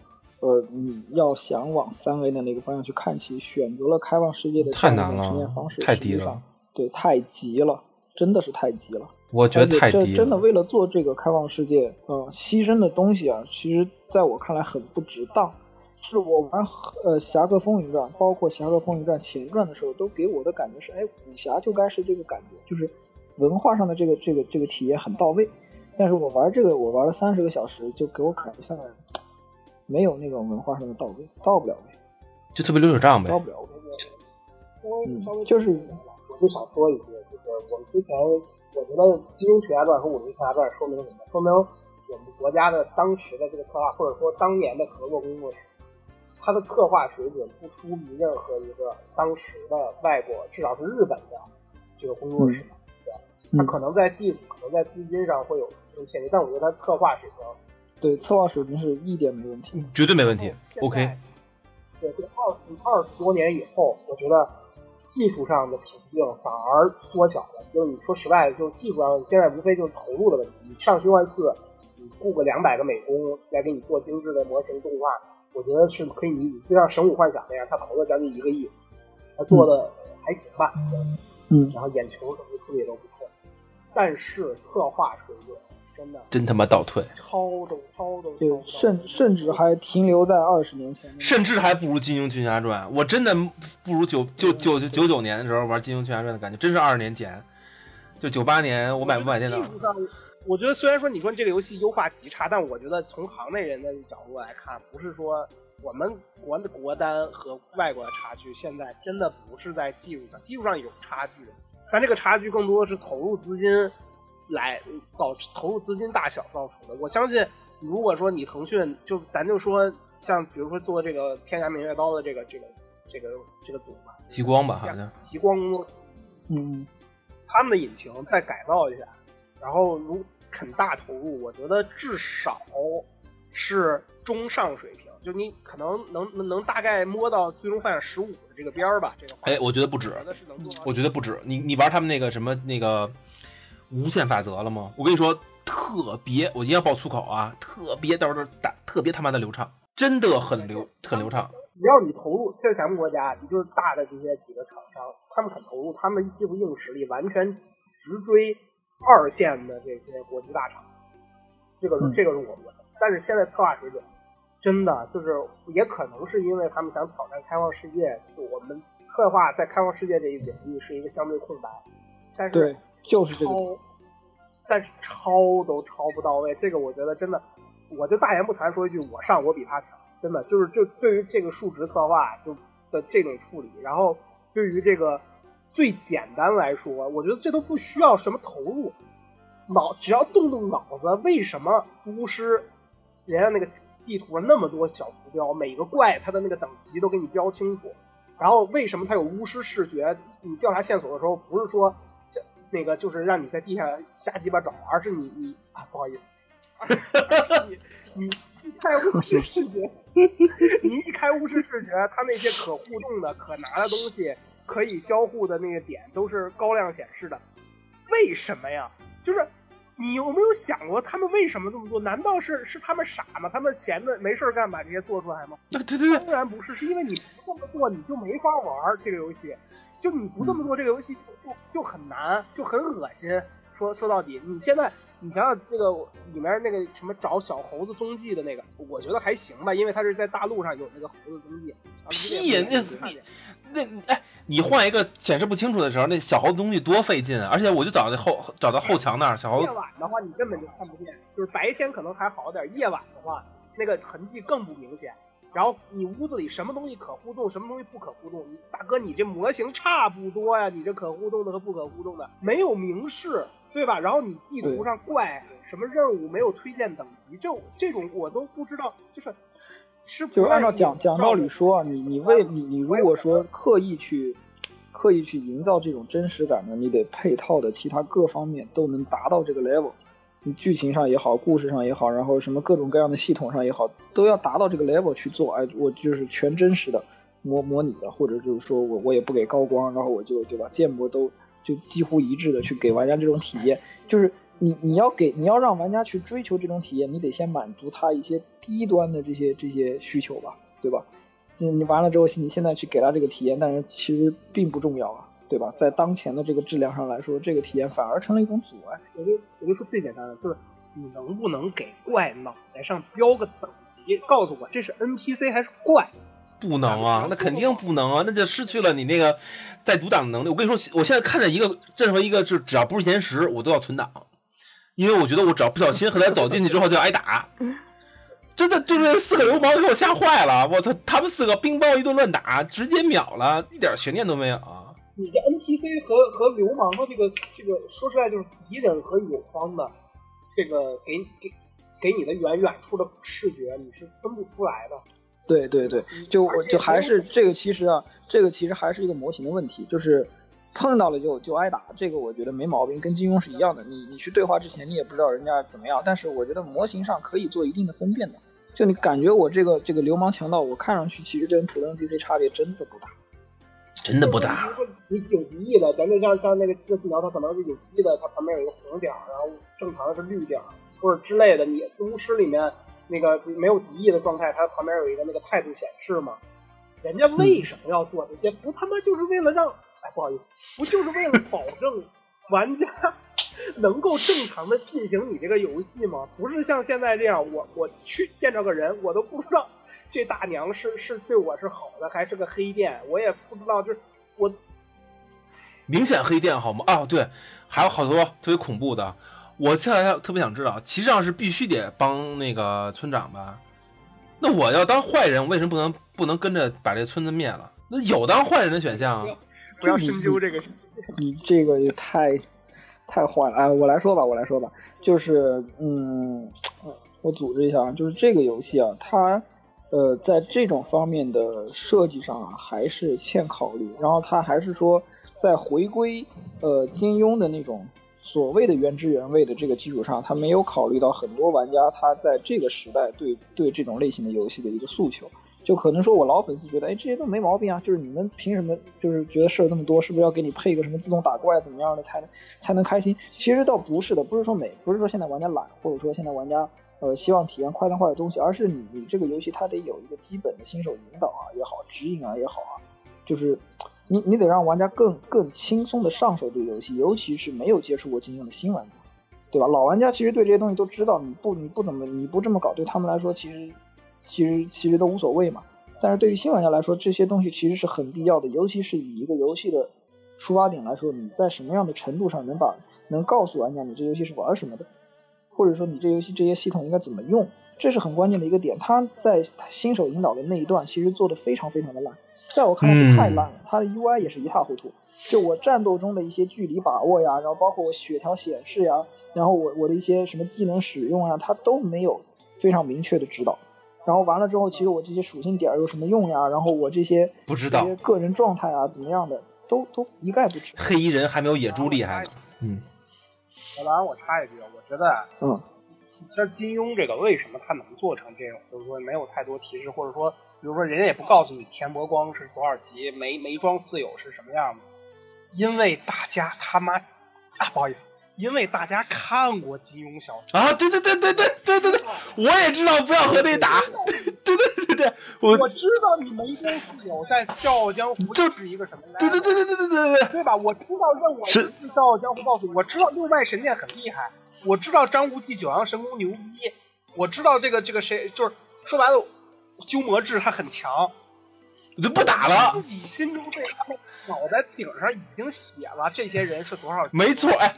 呃，你要想往三维的那个方向去看齐，选择了开放世界的太难这种呈现了方式，太低了对，太急了，真的是太急了。我觉得太低这真的。为了做这个开放世界，呃，牺牲的东西啊，其实在我看来很不值当。是我玩呃《侠客风云传》，包括《侠客风云传》前传的时候，都给我的感觉是，哎，武侠就该是这个感觉，就是文化上的这个这个这个体验很到位。但是我玩这个，我玩了三十个小时，就给我感觉下来，没有那种文化上的到位，到不了位，就特别流水账呗到。不了位。微就是我就想说一句，就是我们之前我觉得《金庸群侠传》和《武林群侠传》说明什么？说明我们国家的当时的这个策划，或者说当年的合作工作室，它的策划水准不输于任何一个当时的外国，至少是日本的这个工作室。对吧，它嗯可能在技术，可能在资金上会有这种欠缺，但我觉得它策划水平对策划水平是一点没问题。绝对没问题，OK。对，这个二二十多年以后，我觉得技术上的瓶颈反而缩小了。就是你说实在的，就是技术上现在无非就是投入的问题。你上虚幻四，你雇个两百个美工来给你做精致的模型动画，我觉得是可以弥补。就像《神武幻想》那样，他投了将近一个亿，他做的还行吧，嗯，然后眼球什么的处理也都不错。但是策划水准真的真他妈倒退，超都超都就超都甚甚至还停留在二十年前。甚至还不如《金庸群侠传》。我真的不如九九九九九九年的时候玩《金庸群侠传》的感觉，真是二十年前。就九八年我买不买电脑技？术上，我觉得虽然说你说这个游戏优化极差，但我觉得从行内人的角度来看，不是说我们国的国单和外国的差距，现在真的不是在技术上，技术上有差距，但这个差距更多的是投入资金来造投入资金大小造成的。我相信，如果说你腾讯就咱就说像比如说做这个《天涯明月刀》的这个这个这个这个组吧，极光吧，好像极光工作嗯，他们的引擎再改造一下，然后如肯大投入，我觉得至少是中上水平，就你可能能能能大概摸到《最终幻想十五》的这个边儿吧。这个话哎，我觉得不止我，觉得是能做到。我觉得不止。你你玩他们那个什么那个无限法则了吗？我跟你说，特别，我一定要爆粗口啊！特别到时候打，特别他妈的流畅，真的很流很流畅。只要你投入，在咱们国家，你就是大的这些几个厂商，他们肯投入，他们的技术硬实力完全直追二线的这些国际大厂。这个是、嗯这个是我我，但是现在策划水准真的就是，也可能是因为他们想挑战开放世界，就我们策划在开放世界这一领域是一个相对空白，但是对，就是这个。但是抄都抄不到位。这个我觉得真的，我就大言不惭说一句，我上我比他强，真的就是就对于这个数值策划就的这种处理，然后对于这个最简单来说，我觉得这都不需要什么投入，脑只要动动脑子，为什么巫师人家那个地图上那么多小图标，每个怪它的那个等级都给你标清楚，然后为什么它有巫师视觉？你调查线索的时候，不是说那个就是让你在地下瞎鸡巴找，而是你你啊不好意思，(laughs) 而是你你一开巫师视觉，你一开巫师视觉，它那些可互动的、可拿的东西、可以交互的那个点都是高亮显示的，为什么呀？就是你有没有想过他们为什么这么做？难道是是他们傻吗？他们闲的没事儿干把这些做出来吗？对对对，当然不是，是因为你不这么做，你就没法玩这个游戏。就你不这么做，这个游戏就就就很难，就很恶心。说说到底，你现在你想想那个里面那个什么找小猴子踪迹的那个，我觉得还行吧，因为他是在大陆上有那个猴子踪迹。屁呀，那那哎，你换一个显示不清楚的时候，那小猴子东西多费劲啊！而且我就找那后找到后墙那儿，小猴子夜晚的话你根本就看不见，就是白天可能还好点，夜晚的话那个痕迹更不明显。然后你屋子里什么东西可互动，什么东西不可互动？你大哥，你这模型差不多呀，你这可互动的和不可互动的没有明示，对吧？然后你地图上怪什么任务没有推荐等级，这这种我都不知道，就是是就是按照讲讲道理说啊，你你为你你如果说刻意去刻意去营造这种真实感呢，你得配套的其他各方面都能达到这个 level。你剧情上也好，故事上也好，然后什么各种各样的系统上也好，都要达到这个 level 去做。哎，我就是全真实的模模拟的，或者就是说我我也不给高光，然后我就对吧，建模都就几乎一致的去给玩家这种体验。就是你你要给你要让玩家去追求这种体验，你得先满足他一些低端的这些这些需求吧，对吧？你你完了之后，你现在去给他这个体验，但是其实并不重要啊。对吧？在当前的这个质量上来说，这个体验反而成了一种阻碍。我就我就说最简单的，就是你能不能给怪脑袋上标个等级，告诉我这是 NPC 还是怪？不能啊，那肯定不能啊，那就失去了你那个在读档的能力。我跟你说，我现在看见一个任何一个，就只要不是延时，我都要存档，因为我觉得我只要不小心和他走进去之后就要挨打。真的就是四个流氓给我吓坏了，我操，他们四个冰雹一顿乱打，直接秒了，一点悬念都没有。你这 NPC 和和流氓的这个这个说实在就是敌人和友方的这个给给给你的远远处的视觉你是分不出来的。对对对，就我就还是这个其实啊，这个其实还是一个模型的问题，就是碰到了就就挨打，这个我觉得没毛病，跟金庸是一样的。你你去对话之前你也不知道人家怎么样，但是我觉得模型上可以做一定的分辨的。就你感觉我这个这个流氓强盗，我看上去其实跟普通 NPC 差别真的不大。真的不大。你有敌意的，咱就像像那个七个信条，它可能是有敌意的，它旁边有一个红点，然后正常的是绿点，或者之类的。你巫师里面那个没有敌意的状态，它旁边有一个那个态度显示嘛。人家为什么要做这些？不他妈就是为了让……哎，不好意思，不就是为了 (laughs) 保证玩家 (laughs) 能够正常的进行你这个游戏吗？不是像现在这样，我我去见着个人，我都不知道。这大娘是是对我是好的，还是个黑店？我也不知道。就是我明显黑店好吗？啊，对，还有好多特别恐怖的。我现在特别想知道，其实上是必须得帮那个村长吧？那我要当坏人，我为什么不能不能跟着把这村子灭了？那有当坏人的选项啊？不要深究这个。你这个也太太坏了。啊，我来说吧，我来说吧，就是嗯，我组织一下啊，就是这个游戏啊，它。呃，在这种方面的设计上啊，还是欠考虑。然后他还是说，在回归呃金庸的那种所谓的原汁原味的这个基础上，他没有考虑到很多玩家他在这个时代对对这种类型的游戏的一个诉求。就可能说我老粉丝觉得，哎，这些都没毛病啊，就是你们凭什么就是觉得事儿那么多，是不是要给你配一个什么自动打怪怎么样的才能才能开心？其实倒不是的，不是说每不是说现在玩家懒，或者说现在玩家。呃，希望体验快餐化的东西，而是你你这个游戏它得有一个基本的新手引导啊也好，指引啊也好啊，就是你你得让玩家更更轻松的上手这个游戏，尤其是没有接触过金庸的新玩家，对吧？老玩家其实对这些东西都知道，你不你不怎么你不这么搞，对他们来说其实其实其实都无所谓嘛。但是对于新玩家来说，这些东西其实是很必要的，尤其是以一个游戏的出发点来说，你在什么样的程度上能把能告诉玩家你这游戏是玩什么的。或者说你这游戏这些系统应该怎么用，这是很关键的一个点。他在新手引导的那一段其实做的非常非常的烂，在我看来是太烂了。他的 UI 也是一塌糊涂。就我战斗中的一些距离把握呀，然后包括我血条显示呀，然后我我的一些什么技能使用啊，他都没有非常明确的指导。然后完了之后，其实我这些属性点有什么用呀？然后我这些不知道个人状态啊怎么样的，都都一概不知。黑衣人还没有野猪厉害呢。嗯。老板，我插一句，我觉得，嗯，像金庸这个，为什么他能做成这种，就是说没有太多提示，或者说，比如说人家也不告诉你田伯光是多少级，梅梅庄四友是什么样的，因为大家他妈啊，不好意思，因为大家看过金庸小说。啊，对对对对对对对对，我也知道不要和那打，对对对对，我我知道你梅庄四友在《笑傲江湖》是一个什么？对对对对对对对对，对吧？我知道任我是《笑傲江湖》告诉我，知道六脉神剑很厉害，我知道张无忌九阳神功牛逼，我知道这个这个谁就是说白了，鸠摩智他很强，我就不打了自。己心中对他们脑袋顶上已经写了这些人是多少，没错哎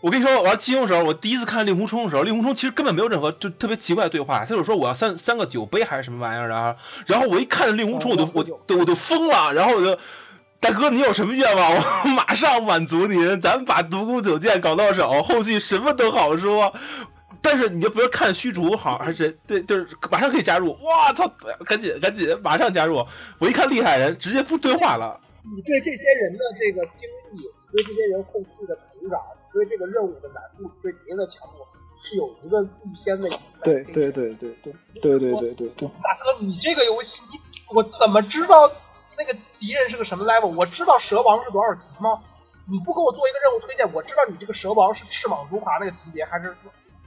我跟你说，我玩金庸的时候，我第一次看令狐冲的时候，令狐冲其实根本没有任何就特别奇怪的对话，他就说我要三三个酒杯还是什么玩意儿啊，然后我一看令狐冲，我就我对我就疯了，然后我就。大哥，你有什么愿望？(laughs) 我马上满足您。咱们把独孤九剑搞到手，后续什么都好说。但是你就不要看虚竹好还是对，就是马上可以加入。哇操！赶紧赶紧，马上加入！我一看厉害人，直接不对话了。你对这些人的这个经历，你对这些人后续的成长，你对这个任务的难度，对敌人的强度，是有一个预先的一次对对对对对对对对对对，大哥，你这个游戏，你我怎么？知道那个敌人是个什么 level？我知道蛇王是多少级吗？你不给我做一个任务推荐，我知道你这个蛇王是翅膀如华那个级别，还是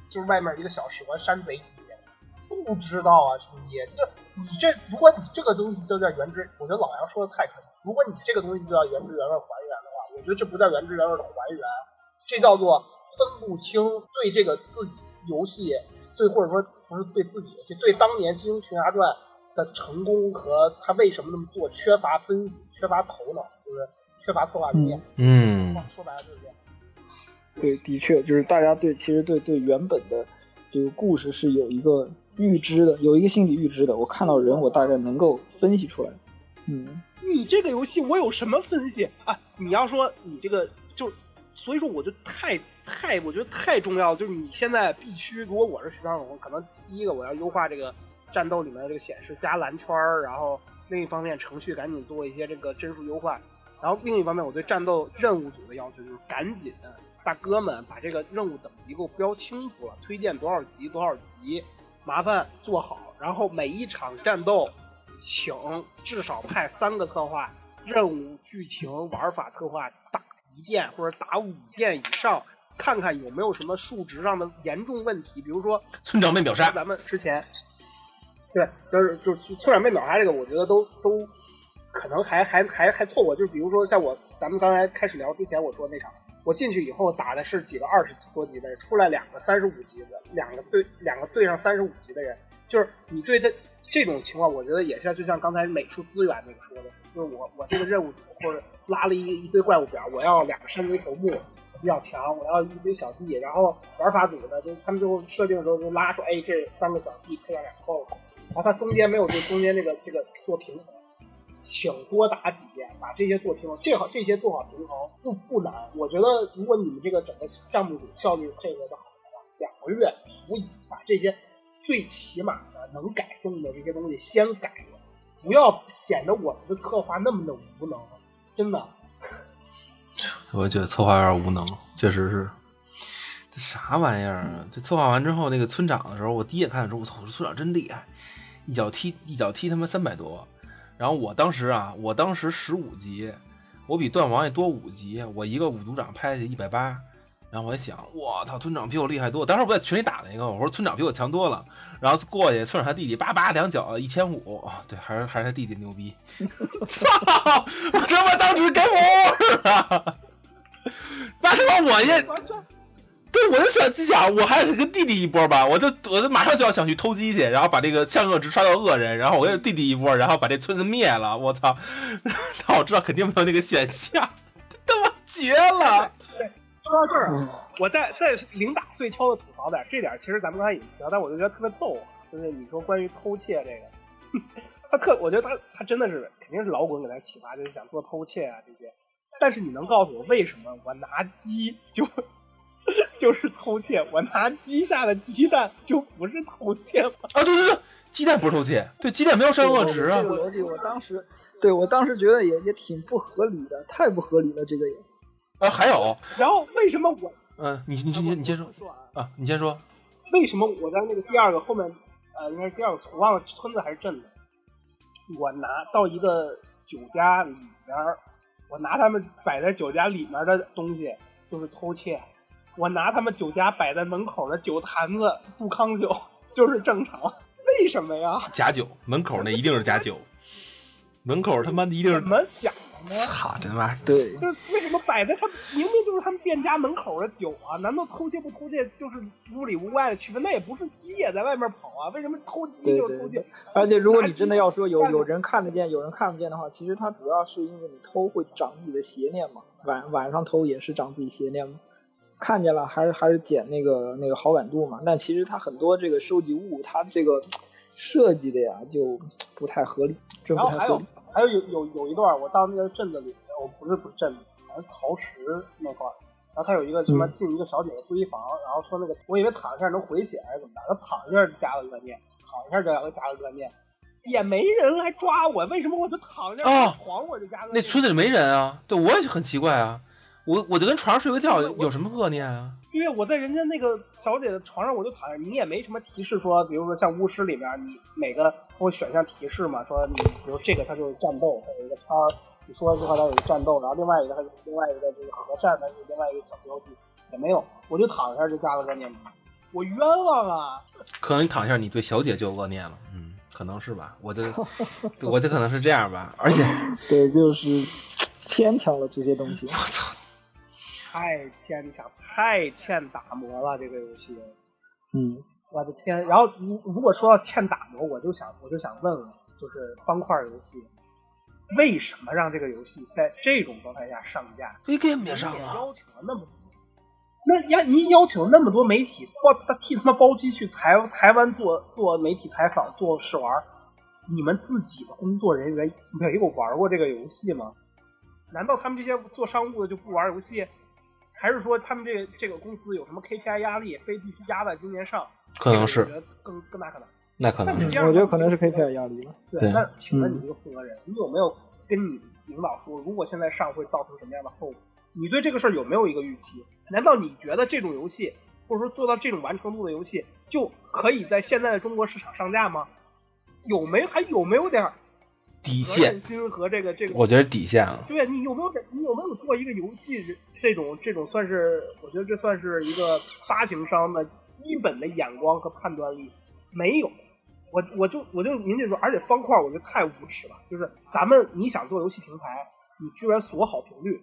就是外面一个小蛇山贼级别？不知道啊，兄弟，这你这如果你这个东西就叫原汁，我觉得老杨说的太可以。如果你这个东西就叫原汁原味还原我觉得这不叫原汁原味的还原，这叫做分不清对这个自己游戏，对或者说不是对自己游戏，对当年《金庸群侠传》的成功和他为什么那么做缺乏分析、缺乏头脑，就是缺乏策划经验。嗯说白了就是这样。对，的确就是大家对其实对对原本的这个故事是有一个预知的，有一个心理预知的。我看到人，我大概能够分析出来。嗯，你这个游戏我有什么分析啊？你要说你这个就，所以说我就太太我觉得太重要了。就是你现在必须，如果我是徐长龙，可能第一个我要优化这个战斗里面的这个显示，加蓝圈儿，然后另一方面程序赶紧做一些这个帧数优化，然后另一方面我对战斗任务组的要求就是赶紧。大哥们，把这个任务等级给我标清楚了，推荐多少级多少级，麻烦做好。然后每一场战斗，请至少派三个策划，任务、剧情、玩法策划打一遍或者打五遍以上，看看有没有什么数值上的严重问题。比如说村长被秒杀，咱们之前，对，就是就是村长被秒杀这个，我觉得都都可能还还还还凑合。就是比如说像我，咱们刚才开始聊之前我说那场。我进去以后打的是几个二十多级的人，出来两个三十五级的，两个对两个对上三十五级的人，就是你对他这种情况，我觉得也是就像刚才美术资源那个说的，就是我我这个任务组或者拉了一一堆怪物表，我要两个山贼头目比较强，我要一堆小弟，然后玩法组的就他们最后设定的时候就拉出，哎，这三个小弟配上两个 BOSS，然后他中间没有对中间这个这个做平衡。请多打几遍，把这些做平衡，这好这些做好平衡不不难。我觉得如果你们这个整个项目组效率配合的好的话，两个月足以把这些最起码的能改动的这些东西先改了，不要显得我们的策划那么的无能，真的。我觉得策划有点无能，确实是。这啥玩意儿啊？这策划完之后，那个村长的时候，我第一眼看的时候，我操，这村长真厉害，一脚踢一脚踢他妈三百多。然后我当时啊，我当时十五级，我比段王爷多五级，我一个五组长拍下去一百八。然后我一想，我操，村长比我厉害多。当时我在群里打那个，我说村长比我强多了。然后过去，村长他弟弟叭叭两脚一千五，对，还是还是他弟弟牛逼。操！我他妈当时给我啊！那他妈我也。对，我就想就想，我还得跟弟弟一波吧，我就我就马上就要想去偷鸡去，然后把这个善恶值刷到恶人，然后我跟弟弟一波，然后把这村子灭了。我操！(laughs) 但我知道肯定没有那个选项，他妈绝了！对，说到这儿，我再再零打碎敲的吐槽点，这点其实咱们刚才也提到，但我就觉得特别逗啊，就是你说关于偷窃这个，他特，我觉得他他真的是肯定是老滚给他启发，就是想做偷窃啊这些。但是你能告诉我为什么我拿鸡就？就是偷窃，我拿鸡下的鸡蛋就不是偷窃吗？啊，对对对，鸡蛋不是偷窃，对，鸡蛋没有善恶值啊。这个逻辑我当时，对我当时觉得也也挺不合理的，太不合理了，这个也。啊，还有，然后为什么我？嗯，你你你你先说啊，你先说。为什么我在那个第二个后面，呃，应该是第二个，我忘了村子还是镇子，我拿到一个酒家里面，我拿他们摆在酒家里面的东西就是偷窃。我拿他们酒家摆在门口的酒坛子不康酒就是正常，为什么呀？假酒，门口那一定是假酒。门口他妈的一定是，怎么想操，真妈对，就是为什么摆在他明明就是他们店家门口的酒啊？难道偷窃不偷窃就是屋里屋外的区分？那也不是鸡也在外面跑啊，为什么偷鸡就是偷窃？而且如果你真的要说有有人看得见，有人看不见的话，其实它主要是因为你偷会长自己的邪念嘛，晚晚上偷也是长自己邪念嘛。看见了还是还是减那个那个好感度嘛，但其实它很多这个收集物，它这个设计的呀就不太合理，真然后还有不太合理。还有有有有有一段，我到那个镇子里，我不是不是镇子，好像是陶石那块儿，然后他有一个什么嗯进一个小姐的闺房，然后说那个我以为躺一下能回血还是怎么着，他躺一下就加了恶念，躺一下就加了恶念，也没人来抓我，为什么我就躺一下哦床我就加恶念？那村子里没人啊，对我也很奇怪啊，我我就跟床上睡个觉，有什么恶念啊？因为，我在人家那个小姐的床上我就躺着，你也没什么提示说，比如说像巫师里边，你每个会选项提示嘛，说你比如这个它就是战斗，它有一个叉，你说这话它有一个战斗，然后另外一个它是另外一个这个和善，它是另外一个小标记，也没有，我就躺一下就加了个念珠，我冤枉啊！(laughs) 可能你躺一下，你对小姐就有恶念了，嗯，可能是吧？我就我这可能是这样吧，而且 (laughs) 对，就是牵强了这些东西 (laughs) 我。操，太牵强，太欠打磨了这个游戏。嗯，我的天！然后如如果说到欠打磨，我就想我就想问问，就是方块游戏，为什么让这个游戏在这种状态下上架？v game 也也上啊，邀请了那么多，那呀，您邀请了那么多媒体，包他替他妈包机去台台湾做做媒体采访、做试玩，你们自己的工作人员没有玩过这个游戏吗？难道他们这些做商务的就不玩游戏？还是说他们这个这个公司有什么 KPI 压力，非必须压在今年上？可能是我觉得更更大可能。那可能是那你这样我觉得可能是 KPI 压力吧。对，那请问你嗯这个负责人，你有没有跟你领导说，如果现在上会造成什么样的后果？你对这个事儿有没有一个预期？难道你觉得这种游戏，或者说做到这种完成度的游戏，就可以在现在的中国市场上架吗？有没还有没有点儿底线，心和这个这个？我觉得底线了。对你有没有点你有没有做一个游戏这种这种算是，我觉得这算是一个发行商的基本的眼光和判断力没有。我我就我就明确说，而且方块我觉得太无耻了，就是咱们你想做游戏平台，你居然锁好评率，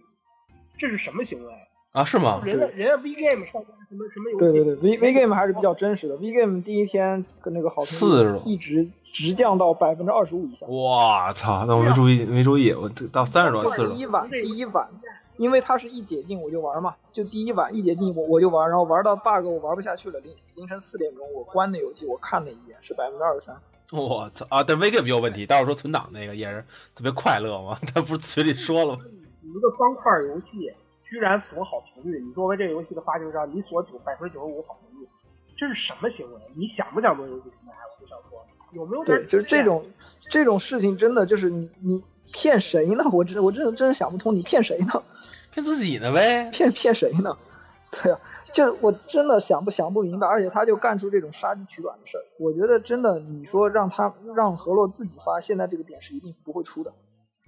这是什么行为？啊，是吗？人家人家 V Game 上什么什么游戏？对对对，V V Game 还是比较真实的。V Game 第一天跟那个好评40率一直直降到百分之二十五以下。我操，那我没注意，没注意，我到三十多四十第一晚，第一晚，因为它是一解禁我就玩嘛，就第一晚一解禁我我就玩，然后玩到 bug 我玩不下去了，凌凌晨四点钟我关的游戏，我看了一眼是百分之二十三。我操啊！但 v game 有问题，待会儿说存档那个也是特别快乐嘛，(laughs) 他不是群里说了吗？一个方块游戏居然锁好评率，你作为这个游戏的发行商，你锁九百分之九十五好评率，这是什么行为？你想不想做游戏平台？我就想说，有没有点对，就是这种这种事情真的就是你你骗谁呢？我真我真的真的想不通，你骗谁呢？骗自己呢呗。(laughs) 骗骗谁呢？(laughs) 对啊，就我真的想不想不明白，而且他就干出这种杀鸡取卵的事儿。我觉得真的，你说让他让何洛自己发，现在这个点是一定不会出的。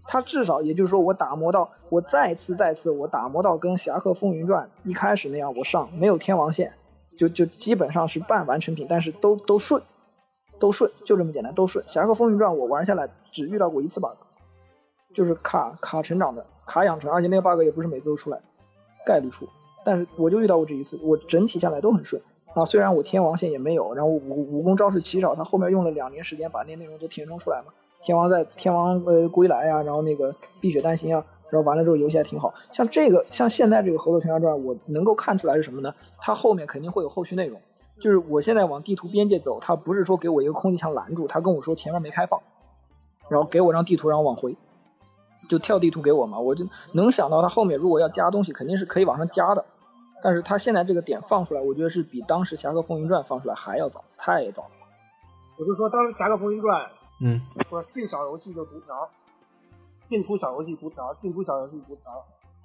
他至少也就是说，我打磨到我再次再次我打磨到跟《侠客风云传》一开始那样，我上没有天王线，就就基本上是半完成品，但是都都顺，都顺，就这么简单，都顺。《侠客风云传》我玩下来只遇到过一次 bug，就是卡卡成长的卡养成，而且那个 bug 也不是每次都出来，概率出。但是我就遇到过这一次，我整体下来都很顺啊。虽然我天王线也没有，然后武武功招式奇少，他后面用了两年时间把那内容都填充出来嘛。天王在天王呃归来呀、然后那个碧血丹心啊，然后完了之后游戏还挺好。像这个像现在这个《河洛群侠传》，我能够看出来是什么呢？它后面肯定会有后续内容。就是我现在往地图边界走，它不是说给我一个空气墙拦住，他跟我说前面没开放，然后给我张地图让我往回，就跳地图给我嘛。我就能想到他后面如果要加东西，肯定是可以往上加的。但是他现在这个点放出来，我觉得是比当时《侠客风云传》放出来还要早，太早了。我就说当时《侠客风云传》嗯，说进小游戏就读条，进出小游戏读条，进出小游戏读条，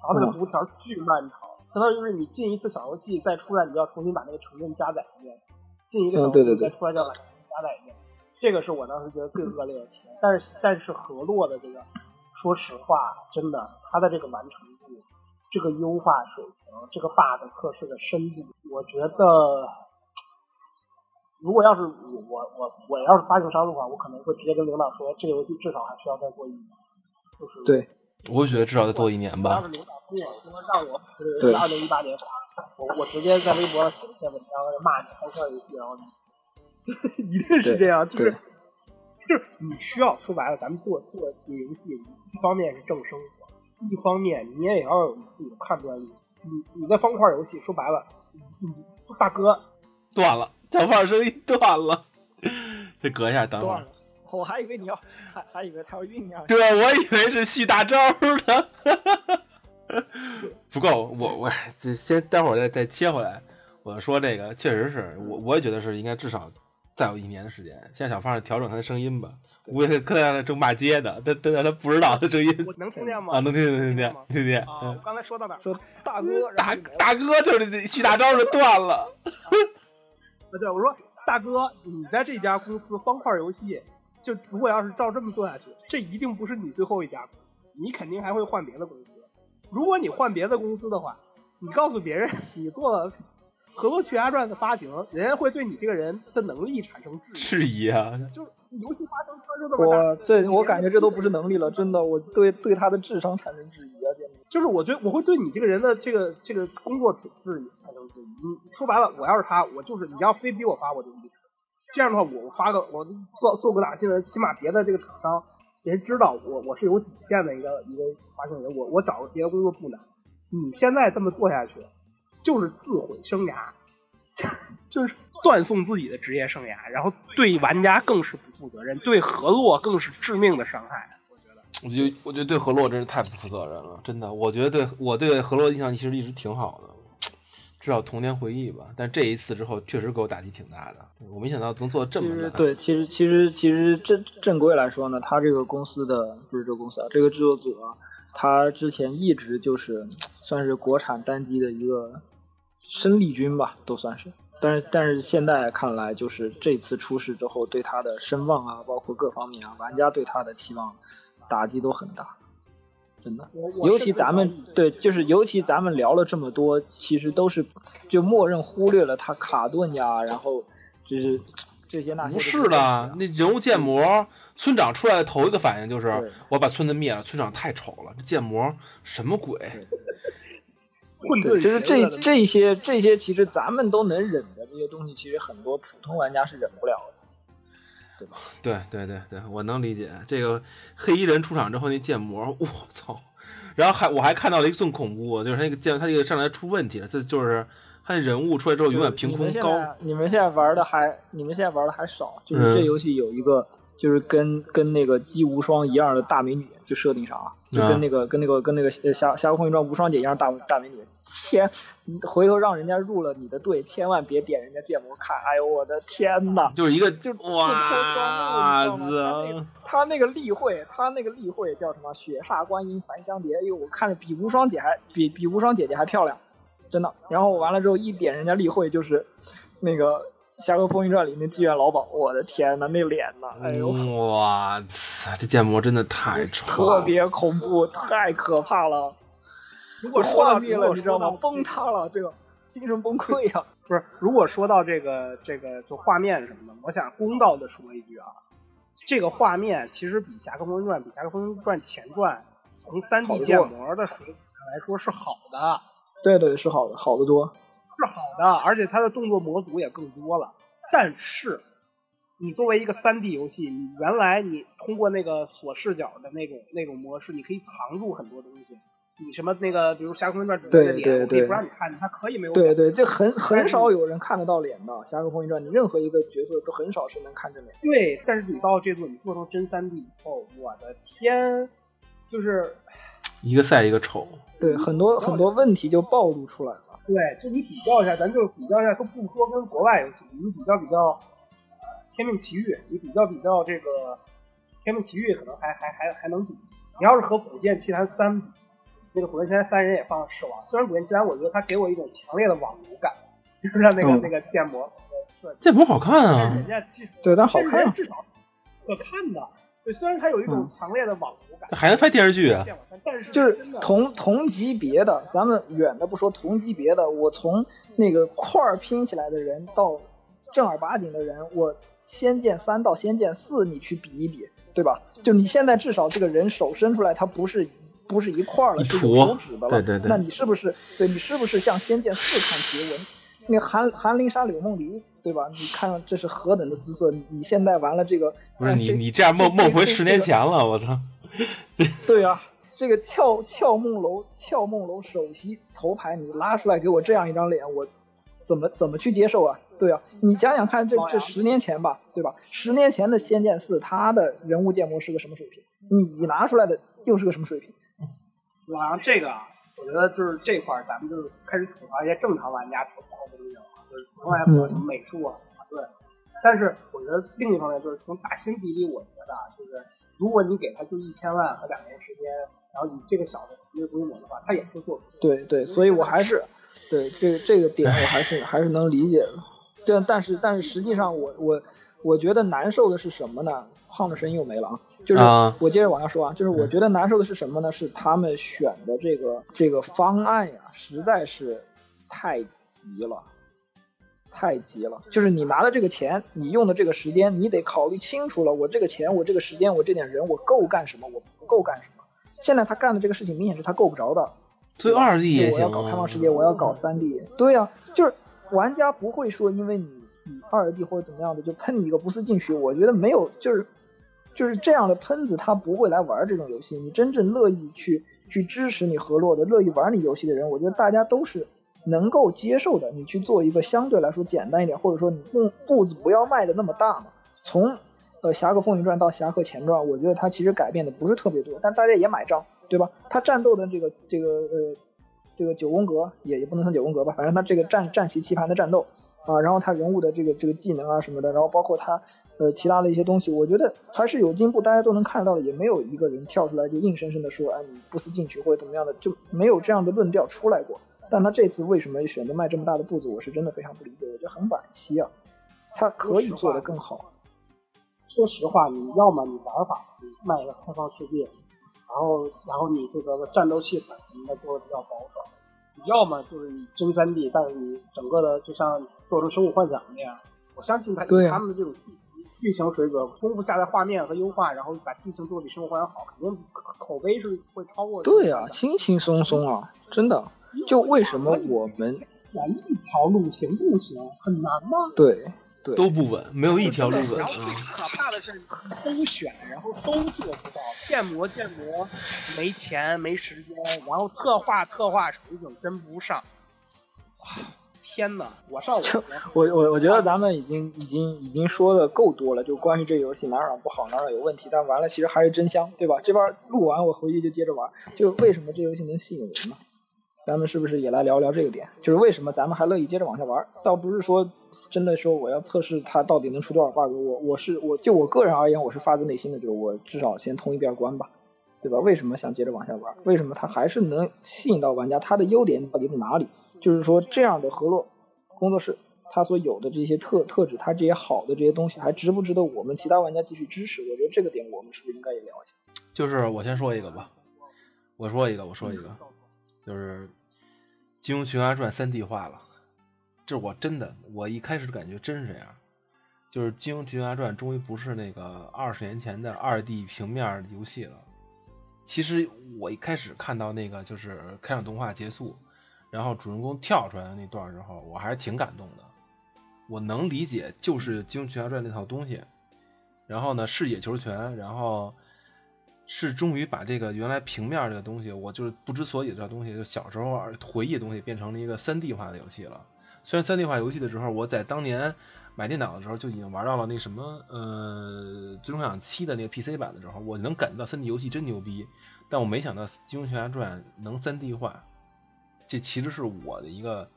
然后那个读条巨漫长，相当于就是你进一次小游戏再出来，你就要重新把那个城镇加载一遍，进一个小游戏嗯对对对再出来就要把城镇加载一遍，这个是我当时觉得最恶劣的体验。但是但是河洛的这个，说实话，真的它的这个完成度，这个优化水平，这个 bug 测试的深度，我觉得如果要是我我我我要是发行商的话，我可能会直接跟领导说，这个游戏至少还需要再过一年。就是对，我觉得至少再多一年吧要是。领导跟我说让我这个游戏二零一八年发，我我直接在微博上写一篇文章骂你方块游戏，然后你 (laughs) 一定是这样，就是就是你需要说白了，咱们做做这个游戏，一方面是挣生活，一方面你也要有你自己的判断力。你你在方块游戏说白了，你你大哥断了，(laughs) 小胖声音断了，再隔一下，等会儿。我还以为你要，还还以为他要酝酿。对，我以为是续大招呢。(laughs) 不够，我我这先待会儿再再切回来。我说这个确实是我我也觉得是应该至少再有一年的时间。现在小胖调整他的声音吧，我也可能让他正骂街的，但但他不知道他声音我能听见吗？啊，能听见能听见能听见。啊，我嗯，刚才说到哪儿？说大哥，大大哥就是这续大招就断了。(laughs) 啊，对，我说大哥，你在这家公司方块游戏，就如果要是照这么做下去，这一定不是你最后一家公司，你肯定还会换别的公司。如果你换别的公司的话，你告诉别人你做了《合作群侠传》的发行，人家会对你这个人的能力产生质疑质疑啊，就是游戏发行圈就这么大，我这我感觉这都不是能力了，真的，我对对他的智商产生质疑啊，简直。就是我对我会对你这个人的这个这个工作品质产生质疑。你说白了，我要是他，我就是你要非逼我发，我就离职。这样的话，我发个我做做个打新闻，起码别的这个厂商人知道我我是有底线的一个一个发行人，我我找个别的工作不难。你现在这么做下去，就是自毁生涯，(laughs) 就是断送自己的职业生涯，然后对玩家更是不负责任，对河洛更是致命的伤害。我觉得。我觉得对河洛真是太不负责任了，真的。我觉得对我对河洛印象其实一直挺好的，至少童年回忆吧。但这一次之后，确实给我打击挺大的。我没想到能做得这么对，其实其实其实正正规来说呢，他这个公司的不是这个公司啊，这个制作组啊，他之前一直就是算是国产单机的一个生力军吧，都算是。但是但是现在看来，就是这次出事之后，对他的声望啊，包括各方面啊，玩家对他的期望打击都很大，真的。尤其咱们对，就是尤其咱们聊了这么多，其实都是就默认忽略了他卡顿呀，然后就是这些那些。不是的，那人物建模，村长出来的头一个反应就是我把村子灭了，村长太丑了，这建模什么鬼？(laughs) 混，沌其实这这些这些其实咱们都能忍的这些东西，其实很多普通玩家是忍不了的。对吧 (laughs) 对对对对，我能理解。这个黑衣人出场之后那建模，我操！然后还我还看到了一个更恐怖，就是他那个建他这个上来出问题了，这就是他那人物出来之后永远凭空高。你们现在玩的还你们现在玩的还少，就是嗯这游戏有一个就是跟跟那个姬无双一样的大美女，就设定上啊，就啊跟那个跟那个跟那个呃侠侠客风云传无双姐一样大大美女，千你 (laughs) 回头让人家入了你的队，千万别点人家建模看，哎呦我的天呐！就是一个就自哇子个，他那个例会，他那个例会叫什么？雪煞观音还香蝶，哎呦，我看着比无双姐还比比无双姐姐还漂亮，真的。然后完了之后一点人家例会就是那个《侠客风云传》里那妓院老鸨，我的天呐，那脸呐，哎呦，哇操！这建模真的太丑了。特别恐怖，太可怕了，(laughs) 如果说到幻灭了，你知道吗？崩塌了，这个 (laughs) 精神崩溃呀、(laughs) 不是，如果说到这个这个就画面什么的，我想公道的说一句啊，这个画面其实比《侠客风云传》比《侠客风云传前传》从三 D 建模的水平上来说是好的，对对，是好的，好得多。是好的，而且它的动作模组也更多了。但是，你作为一个三 D 游戏，你原来你通过那个锁视角的那种那种模式，你可以藏住很多东西。你什么那个，比如《侠客风云传》主角的脸，对对我可以不让你看，他可以没有对对，这很很少有人看得到脸的，《侠客风云传》你任何一个角色都很少是能看正脸。对，但是你到这部你做成真三 D 以后，我的天，就是一个赛一个丑。对，很多很多问题就暴露出来了。对，就你比较一下，咱就比较一下，都不说跟国外游戏，你比较比较，呃，《天命奇遇》，你比较比较这个《天命奇遇》，可能还还还还能比。你要是和《古剑奇谭三》比，那个《古剑奇谭三》人也放了试玩，虽然《古剑奇谭》我觉得它给我一种强烈的网游感，就是它那个、嗯那个建模建模好看啊人，家技术，对，但好看啊。至少可看的。对，虽然它有一种嗯强烈的网游感，还能拍电视剧啊？但是就是同同级别的，咱们远的不说，同级别的，我从那个块儿拼起来的人到正儿八经的人，我《仙剑三》到《仙剑四》你去比一比，对吧？就你现在至少这个人手伸出来，他不是不是一块儿了，是一坨有手指的了。对对对那你是不是对你是不是像《仙剑四》看结文？那个韩韩林杀柳梦璃，对吧？你看这是何等的姿色！你你现在完了这个，不是你你这样梦梦回十年前了，我操！(laughs) 对啊，这个俏俏梦楼俏梦楼首席头牌，你拉出来给我这样一张脸，我怎么怎么去接受啊？对啊，你想想看这，这十年前吧，对吧？十年前的《仙剑四》，它的人物建模是个什么水平？你拿出来的又是个什么水平？老杨这个啊，我觉得就是这块儿，咱们就是开始吐槽一些正常玩家吐槽的东西了，就是普通玩家不管什么美术啊、团队。但是我觉得另一方面就是从打心底里，我觉得啊，就是如果你给他就一千万和两年时间，然后以这个小的团队规模的话，他也会做出。对对，所以我还是对这个这个点我还是还是能理解的。但但是但是实际上我我我觉得难受的是什么呢？胖的声音又没了啊！就是啊我接着往下说啊，就是我觉得难受的是什么呢？是他们选的这个这个方案呀，实在是太急了。太急了，就是你拿的这个钱，你用的这个时间，你得考虑清楚了。我这个钱，我这个时间，我这点人，我够干什么？我不够干什么？现在他干的这个事情，明显是他够不着的。所以二 D 也行我要搞开放世界，啊我要搞三 D。对呀、就是玩家不会说因为你你二 D 或者怎么样的就喷你一个不思进取。我觉得没有，就是就是这样的喷子，他不会来玩这种游戏。你真正乐意去去支持你河洛的、乐意玩你游戏的人，我觉得大家都是能够接受的。你去做一个相对来说简单一点，或者说你步步子不要迈的那么大嘛。从呃《侠客风云传》到《侠客前传》，我觉得它其实改变的不是特别多，但大家也买账，对吧？它战斗的这个这个呃这个九宫格也也不能算九宫格吧，反正它这个战战旗棋盘的战斗啊，然后他人物的这个这个技能啊什么的，然后包括他呃其他的一些东西，我觉得还是有进步，大家都能看到的，也没有一个人跳出来就硬生生的说，哎，你不思进取或者怎么样的，就没有这样的论调出来过。但他这次为什么选择迈这么大的步子，我是真的非常不理解，我觉得很惋惜啊，他可以做得更好。说实话，你要么你玩法你卖一个开放世界，然后然后你这个战斗系统什么的做的比较保守，你要么就是你真三 D，但是你整个的就像做成生物幻想那样，我相信他对啊他们的这种剧剧情水准，功夫下的画面和优化，然后把剧情做得比生物幻想好，肯定口口碑是会超过。对啊，轻轻松松啊，真的。就为什么我们选一条路行不行？很难吗？对对都不稳，没有一条路稳然后最啊。可怕的是，都选，然后都做不到，建模建模，没钱没时间，然后策划策划水准跟不上。哇天哪！我上 (laughs) 我我我我觉得咱们已经已经已经说的够多了，就关于这游戏哪哪不好，哪哪有问题，但完了其实还是真香，对吧？这边录完我回去就接着玩，就为什么这游戏能吸引人呢？咱们是不是也来聊聊这个点？就是为什么咱们还乐意接着往下玩？倒不是说真的说我要测试它到底能出多少 bug，我我是我就我个人而言，我是发自内心的，就是我至少先通一遍关吧，对吧？为什么想接着往下玩？为什么它还是能吸引到玩家？它的优点到底在哪里？就是说这样的河洛工作室，它所有的这些特特质，它这些好的这些东西，还值不值得我们其他玩家继续支持？我觉得这个点我们是不是应该也聊一下？就是我先说一个吧，我说一个，我说一个，就是《金庸群侠传》三 D 化了，这我真的，我一开始感觉真是这样，就是《金庸群侠传》终于不是那个二十年前的二 D 平面游戏了。其实我一开始看到那个就是开场动画结束，然后主人公跳出来的那段之后，我还是挺感动的。我能理解，就是《金庸群侠传》那套东西，然后呢，是野球拳，然后是终于把这个原来平面这个东西，我就是不知所以的这东西，就小时候回忆的东西，变成了一个三 D 化的游戏了。虽然三 D 化游戏的时候，我在当年买电脑的时候就已经玩到了那什么呃《最终幻想七》的那个 PC 版的时候，我能感觉到三 D 游戏真牛逼。但我没想到《金庸群侠传》能三 D 化，这其实是我的一个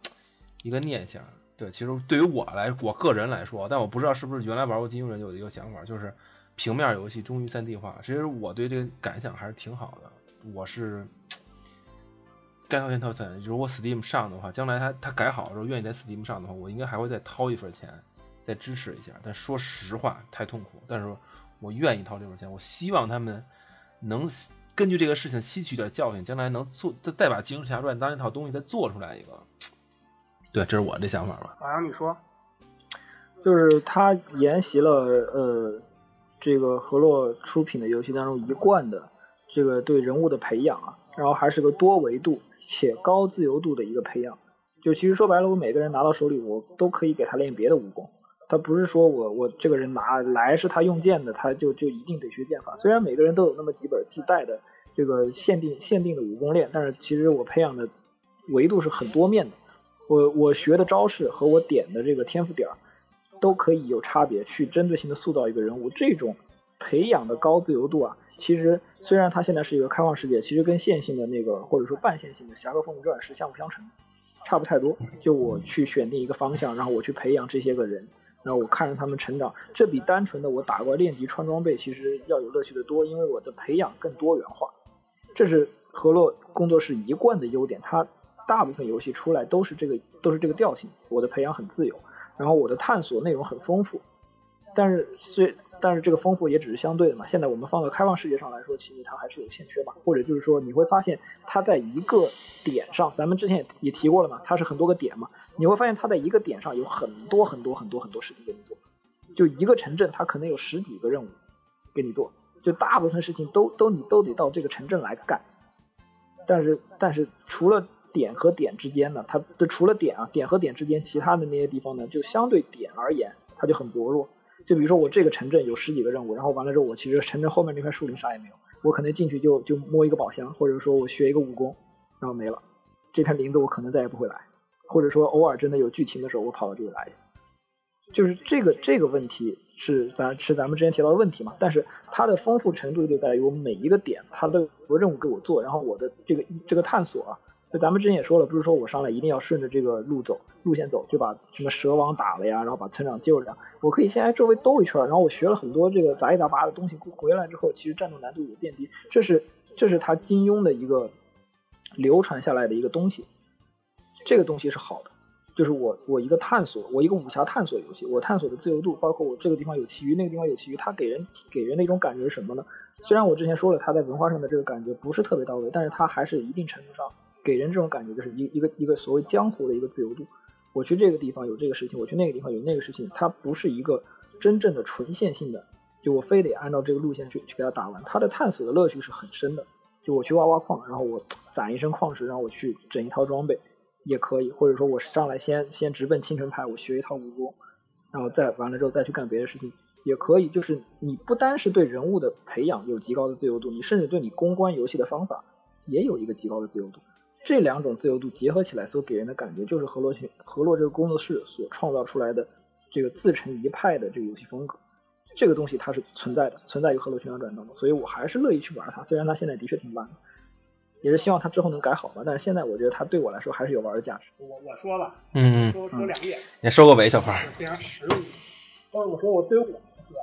一个念想。对，其实对于我来，我个人来说，但我不知道是不是原来玩过金庸人有一个想法，就是平面游戏终于三 D 化。其实我对这个感想还是挺好的。我是该掏钱掏钱，如果 Steam 上的话，将来它它改好的时候，愿意在 Steam 上的话，我应该还会再掏一份钱，再支持一下。但说实话，太痛苦。但是我愿意掏这份钱，我希望他们能根据这个事情吸取点教训，将来能做再再把《金庸侠传》当一套东西再做出来一个。对，这是我这想法吧。老杨，你说，就是他沿袭了呃这个河洛出品的游戏当中一贯的这个对人物的培养啊，然后还是个多维度且高自由度的一个培养。就其实说白了，我每个人拿到手里，我都可以给他练别的武功。他不是说我我这个人拿来是他用剑的，他就就一定得学剑法。虽然每个人都有那么几本自带的这个限定限定的武功链，但是其实我培养的维度是很多面的。我我学的招式和我点的这个天赋点儿都可以有差别，去针对性的塑造一个人物。这种培养的高自由度啊，其实虽然它现在是一个开放世界，其实跟线性的那个或者说半线性的《侠客风云传》是相辅相成的，差不太多。就我去选定一个方向，然后我去培养这些个人。然后我看着他们成长，这比单纯的我打怪练级穿装备其实要有乐趣的多，因为我的培养更多元化。这是河洛工作室一贯的优点，它大部分游戏出来都是这个都是这个调性。我的培养很自由，然后我的探索内容很丰富，但是虽但是这个丰富也只是相对的嘛。现在我们放到开放世界上来说，其实它还是有欠缺吧，或者就是说你会发现它在一个点上，咱们之前也也提过了嘛，它是很多个点嘛，你会发现它在一个点上有很多很多很多很多事情给你做，就一个城镇它可能有十几个任务给你做，就大部分事情都都你都得到这个城镇来干，但是但是除了点和点之间呢，它的除了点啊点和点之间，其他的那些地方呢，就相对点而言它就很薄弱。就比如说我这个城镇有十几个任务，然后完了之后我其实城镇后面那块树林啥也没有，我可能进去就就摸一个宝箱，或者说我学一个武功，然后没了，这片林子我可能再也不会来，或者说偶尔真的有剧情的时候我跑到这里来，就是这个这个问题是咱是咱们之前提到的问题嘛，但是它的丰富程度就在于我每一个点它都有任务给我做，然后我的这个这个探索啊。就咱们之前也说了，不是说我上来一定要顺着这个路走，路线走，就把什么蛇王打了呀，然后把村长救了呀，我可以先来周围兜一圈，然后我学了很多这个杂七杂八的东西，回来之后其实战斗难度也变低，这是这是他金庸的一个流传下来的一个东西，这个东西是好的，就是我我一个探索，我一个武侠探索游戏，我探索的自由度，包括我这个地方有奇遇，那个地方有奇遇，它给人给人的一种感觉是什么呢？虽然我之前说了，它在文化上的这个感觉不是特别到位，但是它还是一定程度上。给人这种感觉就是一一个一个所谓江湖的一个自由度。我去这个地方有这个事情，我去那个地方有那个事情，它不是一个真正的纯线性的，就我非得按照这个路线去去给它打完。它的探索的乐趣是很深的。就我去挖挖矿，然后我攒一身矿石，然后我去整一套装备也可以，或者说我上来先先直奔青城派，我学一套武功，然后再完了之后再去干别的事情也可以。就是你不单是对人物的培养有极高的自由度，你甚至对你公关游戏的方法也有一个极高的自由度。这两种自由度结合起来，所给人的感觉就是河洛群河洛这个工作室所创造出来的这个自成一派的这个游戏风格。这个东西它是存在的，存在于河洛群侠传当中，所以我还是乐意去玩它。虽然它现在的确挺烂的，也是希望它之后能改好吧。但是现在我觉得它对我来说还是有玩的价值。我我说吧，嗯，说说两点，你收个尾，小胖。非常实用。但是我说我对我来说，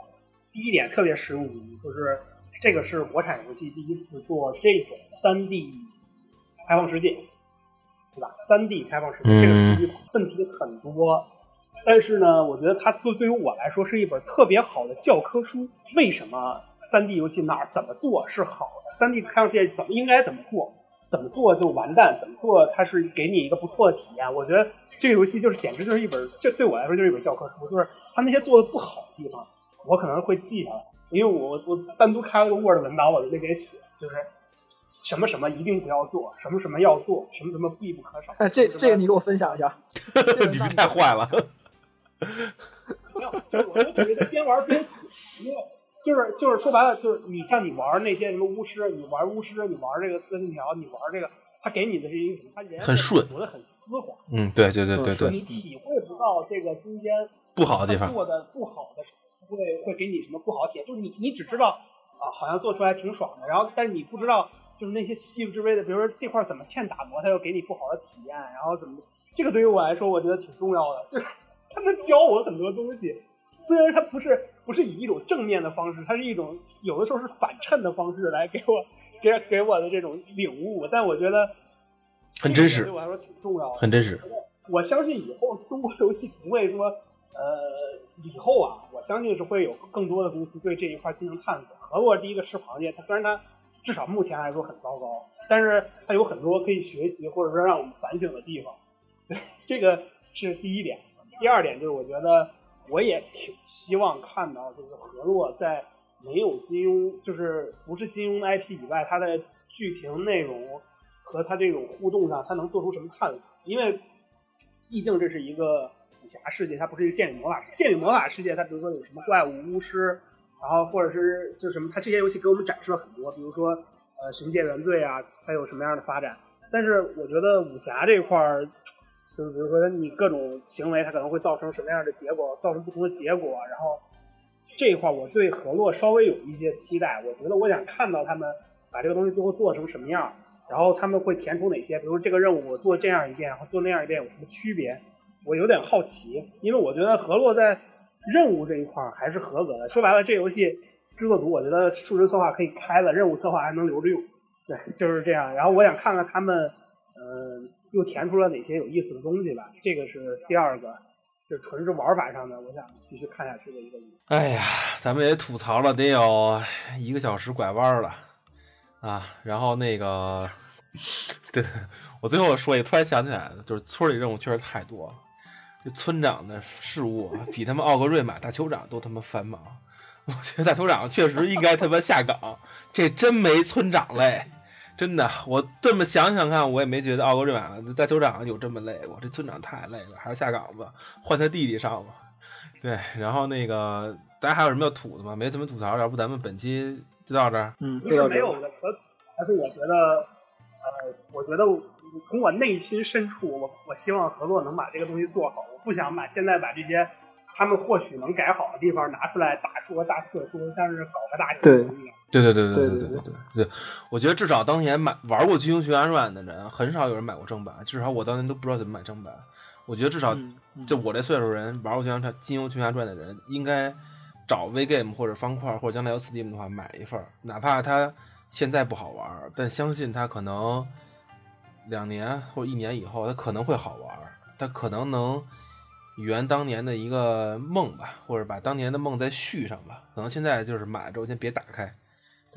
第一点特别实用，就是这个是国产游戏第一次做这种三 D。开放世界，对吧？三 D 开放世界，这个第一问题很多，但是呢，我觉得它做对于我来说是一本特别好的教科书。为什么三 D 游戏哪儿怎么做是好的？三 D 开放世界怎么应该怎么做？怎么做就完蛋？怎么做它是给你一个不错的体验？我觉得这个游戏就是简直就是一本，这对我来说就是一本教科书。就是它那些做的不好的地方，我可能会记下来，因为我我单独开了个 Word 文档，我在那边写，就是。什么什么一定不要做，什么什么要做，什么什么必不可少。哎，这这个你给我分享一下。(laughs) 你太坏了。没有，就是我就觉得边玩边写，因为就是就是说白了，就是你像你玩那些什么巫师，你玩巫师，你玩这个刺客信条，你玩这个，他给你的是一个什么？他人很顺，活得很丝滑。嗯，对对对对对。你体会不到这个中间不好的地方，做的不好的，会会给你什么不好体验？就是你你只知道啊，好像做出来挺爽的，然后但是你不知道。就是那些细致微的，比如说这块怎么欠打磨，它又给你不好的体验，然后怎么这个对于我来说，我觉得挺重要的，就是他们教我很多东西。虽然他不是不是以一种正面的方式，它是一种有的时候是反衬的方式来给我给给我的这种领悟，但我觉得很真实，对我来说挺重要的，很真实。我相信以后中国游戏不会说，呃，以后啊，我相信是会有更多的公司对这一块进行探索。合作第一个吃螃蟹，它虽然它。至少目前来说很糟糕，但是它有很多可以学习或者说让我们反省的地方，(laughs) 这个是第一点。第二点就是我觉得，我也挺希望看到，就是河洛在没有金庸，就是不是金庸 IP 以外，它的剧情内容和它这种互动上，它能做出什么探索？因为毕竟这是一个武侠世界，它不是一个剑与魔法世界。剑与魔法世界，它比如说有什么怪物、巫师，然后或者是就什么，它这些游戏给我们展示了很多，比如说呃《神界原罪》啊，它有什么样的发展。但是我觉得武侠这块儿，就是比如说你各种行为，它可能会造成什么样的结果，造成不同的结果。然后这一块儿我对河洛稍微有一些期待，我觉得我想看到他们把这个东西最后做成什么样，然后他们会填充哪些，比如这个任务我做这样一遍和做那样一遍有什么区别，我有点好奇，因为我觉得河洛在任务这一块儿还是合格的。说白了，这游戏制作组我觉得数值策划可以开了，任务策划还能留着用。对，就是这样。然后我想看看他们，又填出了哪些有意思的东西吧。这个是第二个，就纯是玩法上的，我想继续看下去的一个。哎呀，咱们也吐槽了得有一个小时拐弯了啊。然后那个，对我最后说一，突然想起来了，就是村里任务确实太多了，这村长的事务比他们奥格瑞玛大酋长都他妈繁忙。(laughs) 我觉得大酋长确实应该他妈下岗，这真没村长累。真的，我这么想想看，我也没觉得奥格瑞玛大酋长有这么累过。这村长太累了，还是下岗吧，换他弟弟上吧。对，然后那个大家还有什么要吐的吗？没怎么吐槽，要不咱们本期就到这儿。嗯，不是没有的可吐，而是我觉得，呃，我觉得从我内心深处，我我希望合作能把这个东西做好。我不想把现在把这些他们或许能改好的地方拿出来大说大特说，像是搞个大新闻一样。对对对对对对对对，我觉得至少当年买玩过《金庸群侠传》的人，很少有人买过正版。至少我当年都不知道怎么买正版。我觉得至少就我这岁数人玩过《金庸金庸群侠传》的人，应该找 VGame 或者方块或者将来有 Steam 的话买一份，哪怕它现在不好玩，但相信它可能两年或者一年以后，它可能会好玩，它可能能圆当年的一个梦吧，或者把当年的梦再续上吧。可能现在就是买了之后先别打开。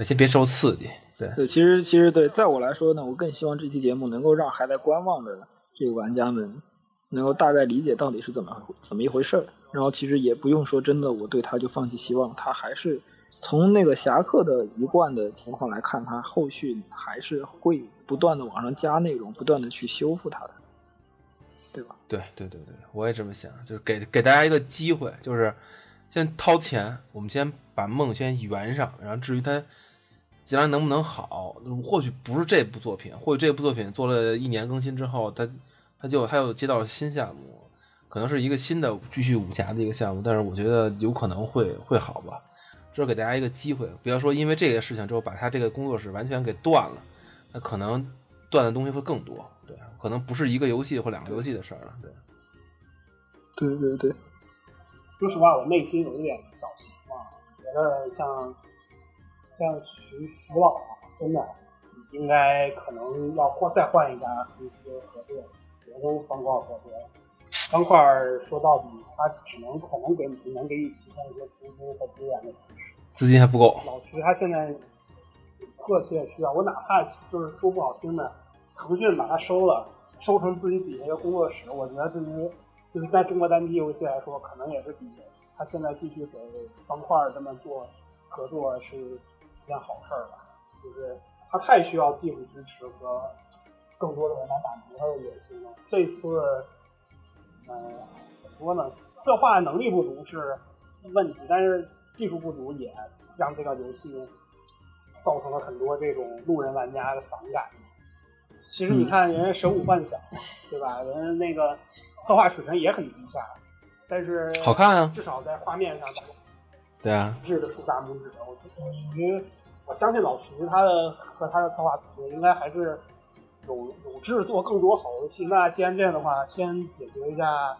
先别受刺激，对对，其实其实对，在我来说呢，我更希望这期节目能够让还在观望的这个玩家们能够大概理解到底是怎么怎么一回事儿。然后其实也不用说真的，我对他就放弃希望，他还是从那个侠客的一贯的情况来看，他后续还是会不断的往上加内容，不断的去修复它的，对吧？对对对对，我也这么想，就是给给大家一个机会，就是先掏钱，我们先把梦先圆上，然后至于他。将来能不能好？或许不是这部作品，或许这部作品做了一年更新之后，他他就他又接到了新项目，可能是一个新的继续武侠的一个项目。但是我觉得有可能会会好吧，这是给大家一个机会，不要说因为这个事情之后把他这个工作室完全给断了，那可能断的东西会更多。对，可能不是一个游戏或两个游戏的事儿了。对，对对对。说实话，我内心有一点小希望，觉得像。像徐徐老啊，真的应该可能要换再换一家公司合作，别跟方块合作。方块说到底，他只能可能给只能给你提供一些资金和资源的支持，资金还不够。老徐他现在迫切需要，我哪怕就是说不好听的，腾讯把它收了，收成自己底下一个工作室，我觉得对于就是在中国单机游戏来说，可能也是比他现在继续给方块这么做合作是。一件好事儿吧，就是他太需要技术支持和更多的人来满足他的野心了。这次，呃，怎么说呢？策划能力不足是问题，但是技术不足也让这个游戏造成了很多这种路人玩家的反感。其实你看，人家《神武幻想》，对吧？人家那个策划水平也很低下，但是好看啊，至少在画面上。对啊，质的竖大拇指。我老徐，我相信老徐他的和他的策划团队应该还是有有志做更多好游戏。那既然这样的话，先解决一下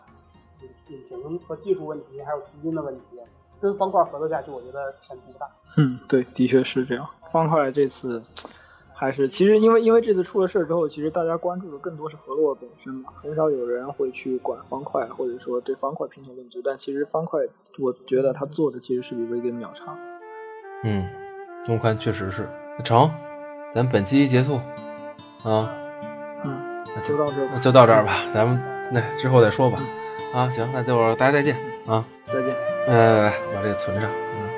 引引擎和技术问题，还有资金的问题，跟方块合作下去，我觉得前途不大。嗯，对，的确是这样。方块这次。还是其实因为因为这次出了事儿之后，其实大家关注的更多是河洛本身嘛，很少有人会去管方块或者说对方块评头论足。但其实方块，我觉得他做的其实是比微 game 要差。嗯，中宽确实是。成，咱本期结束啊。嗯，那就到这，那就到这儿吧。咱们那之后再说吧。啊，行，那就大家再见啊，再见。呃，把这个存上。嗯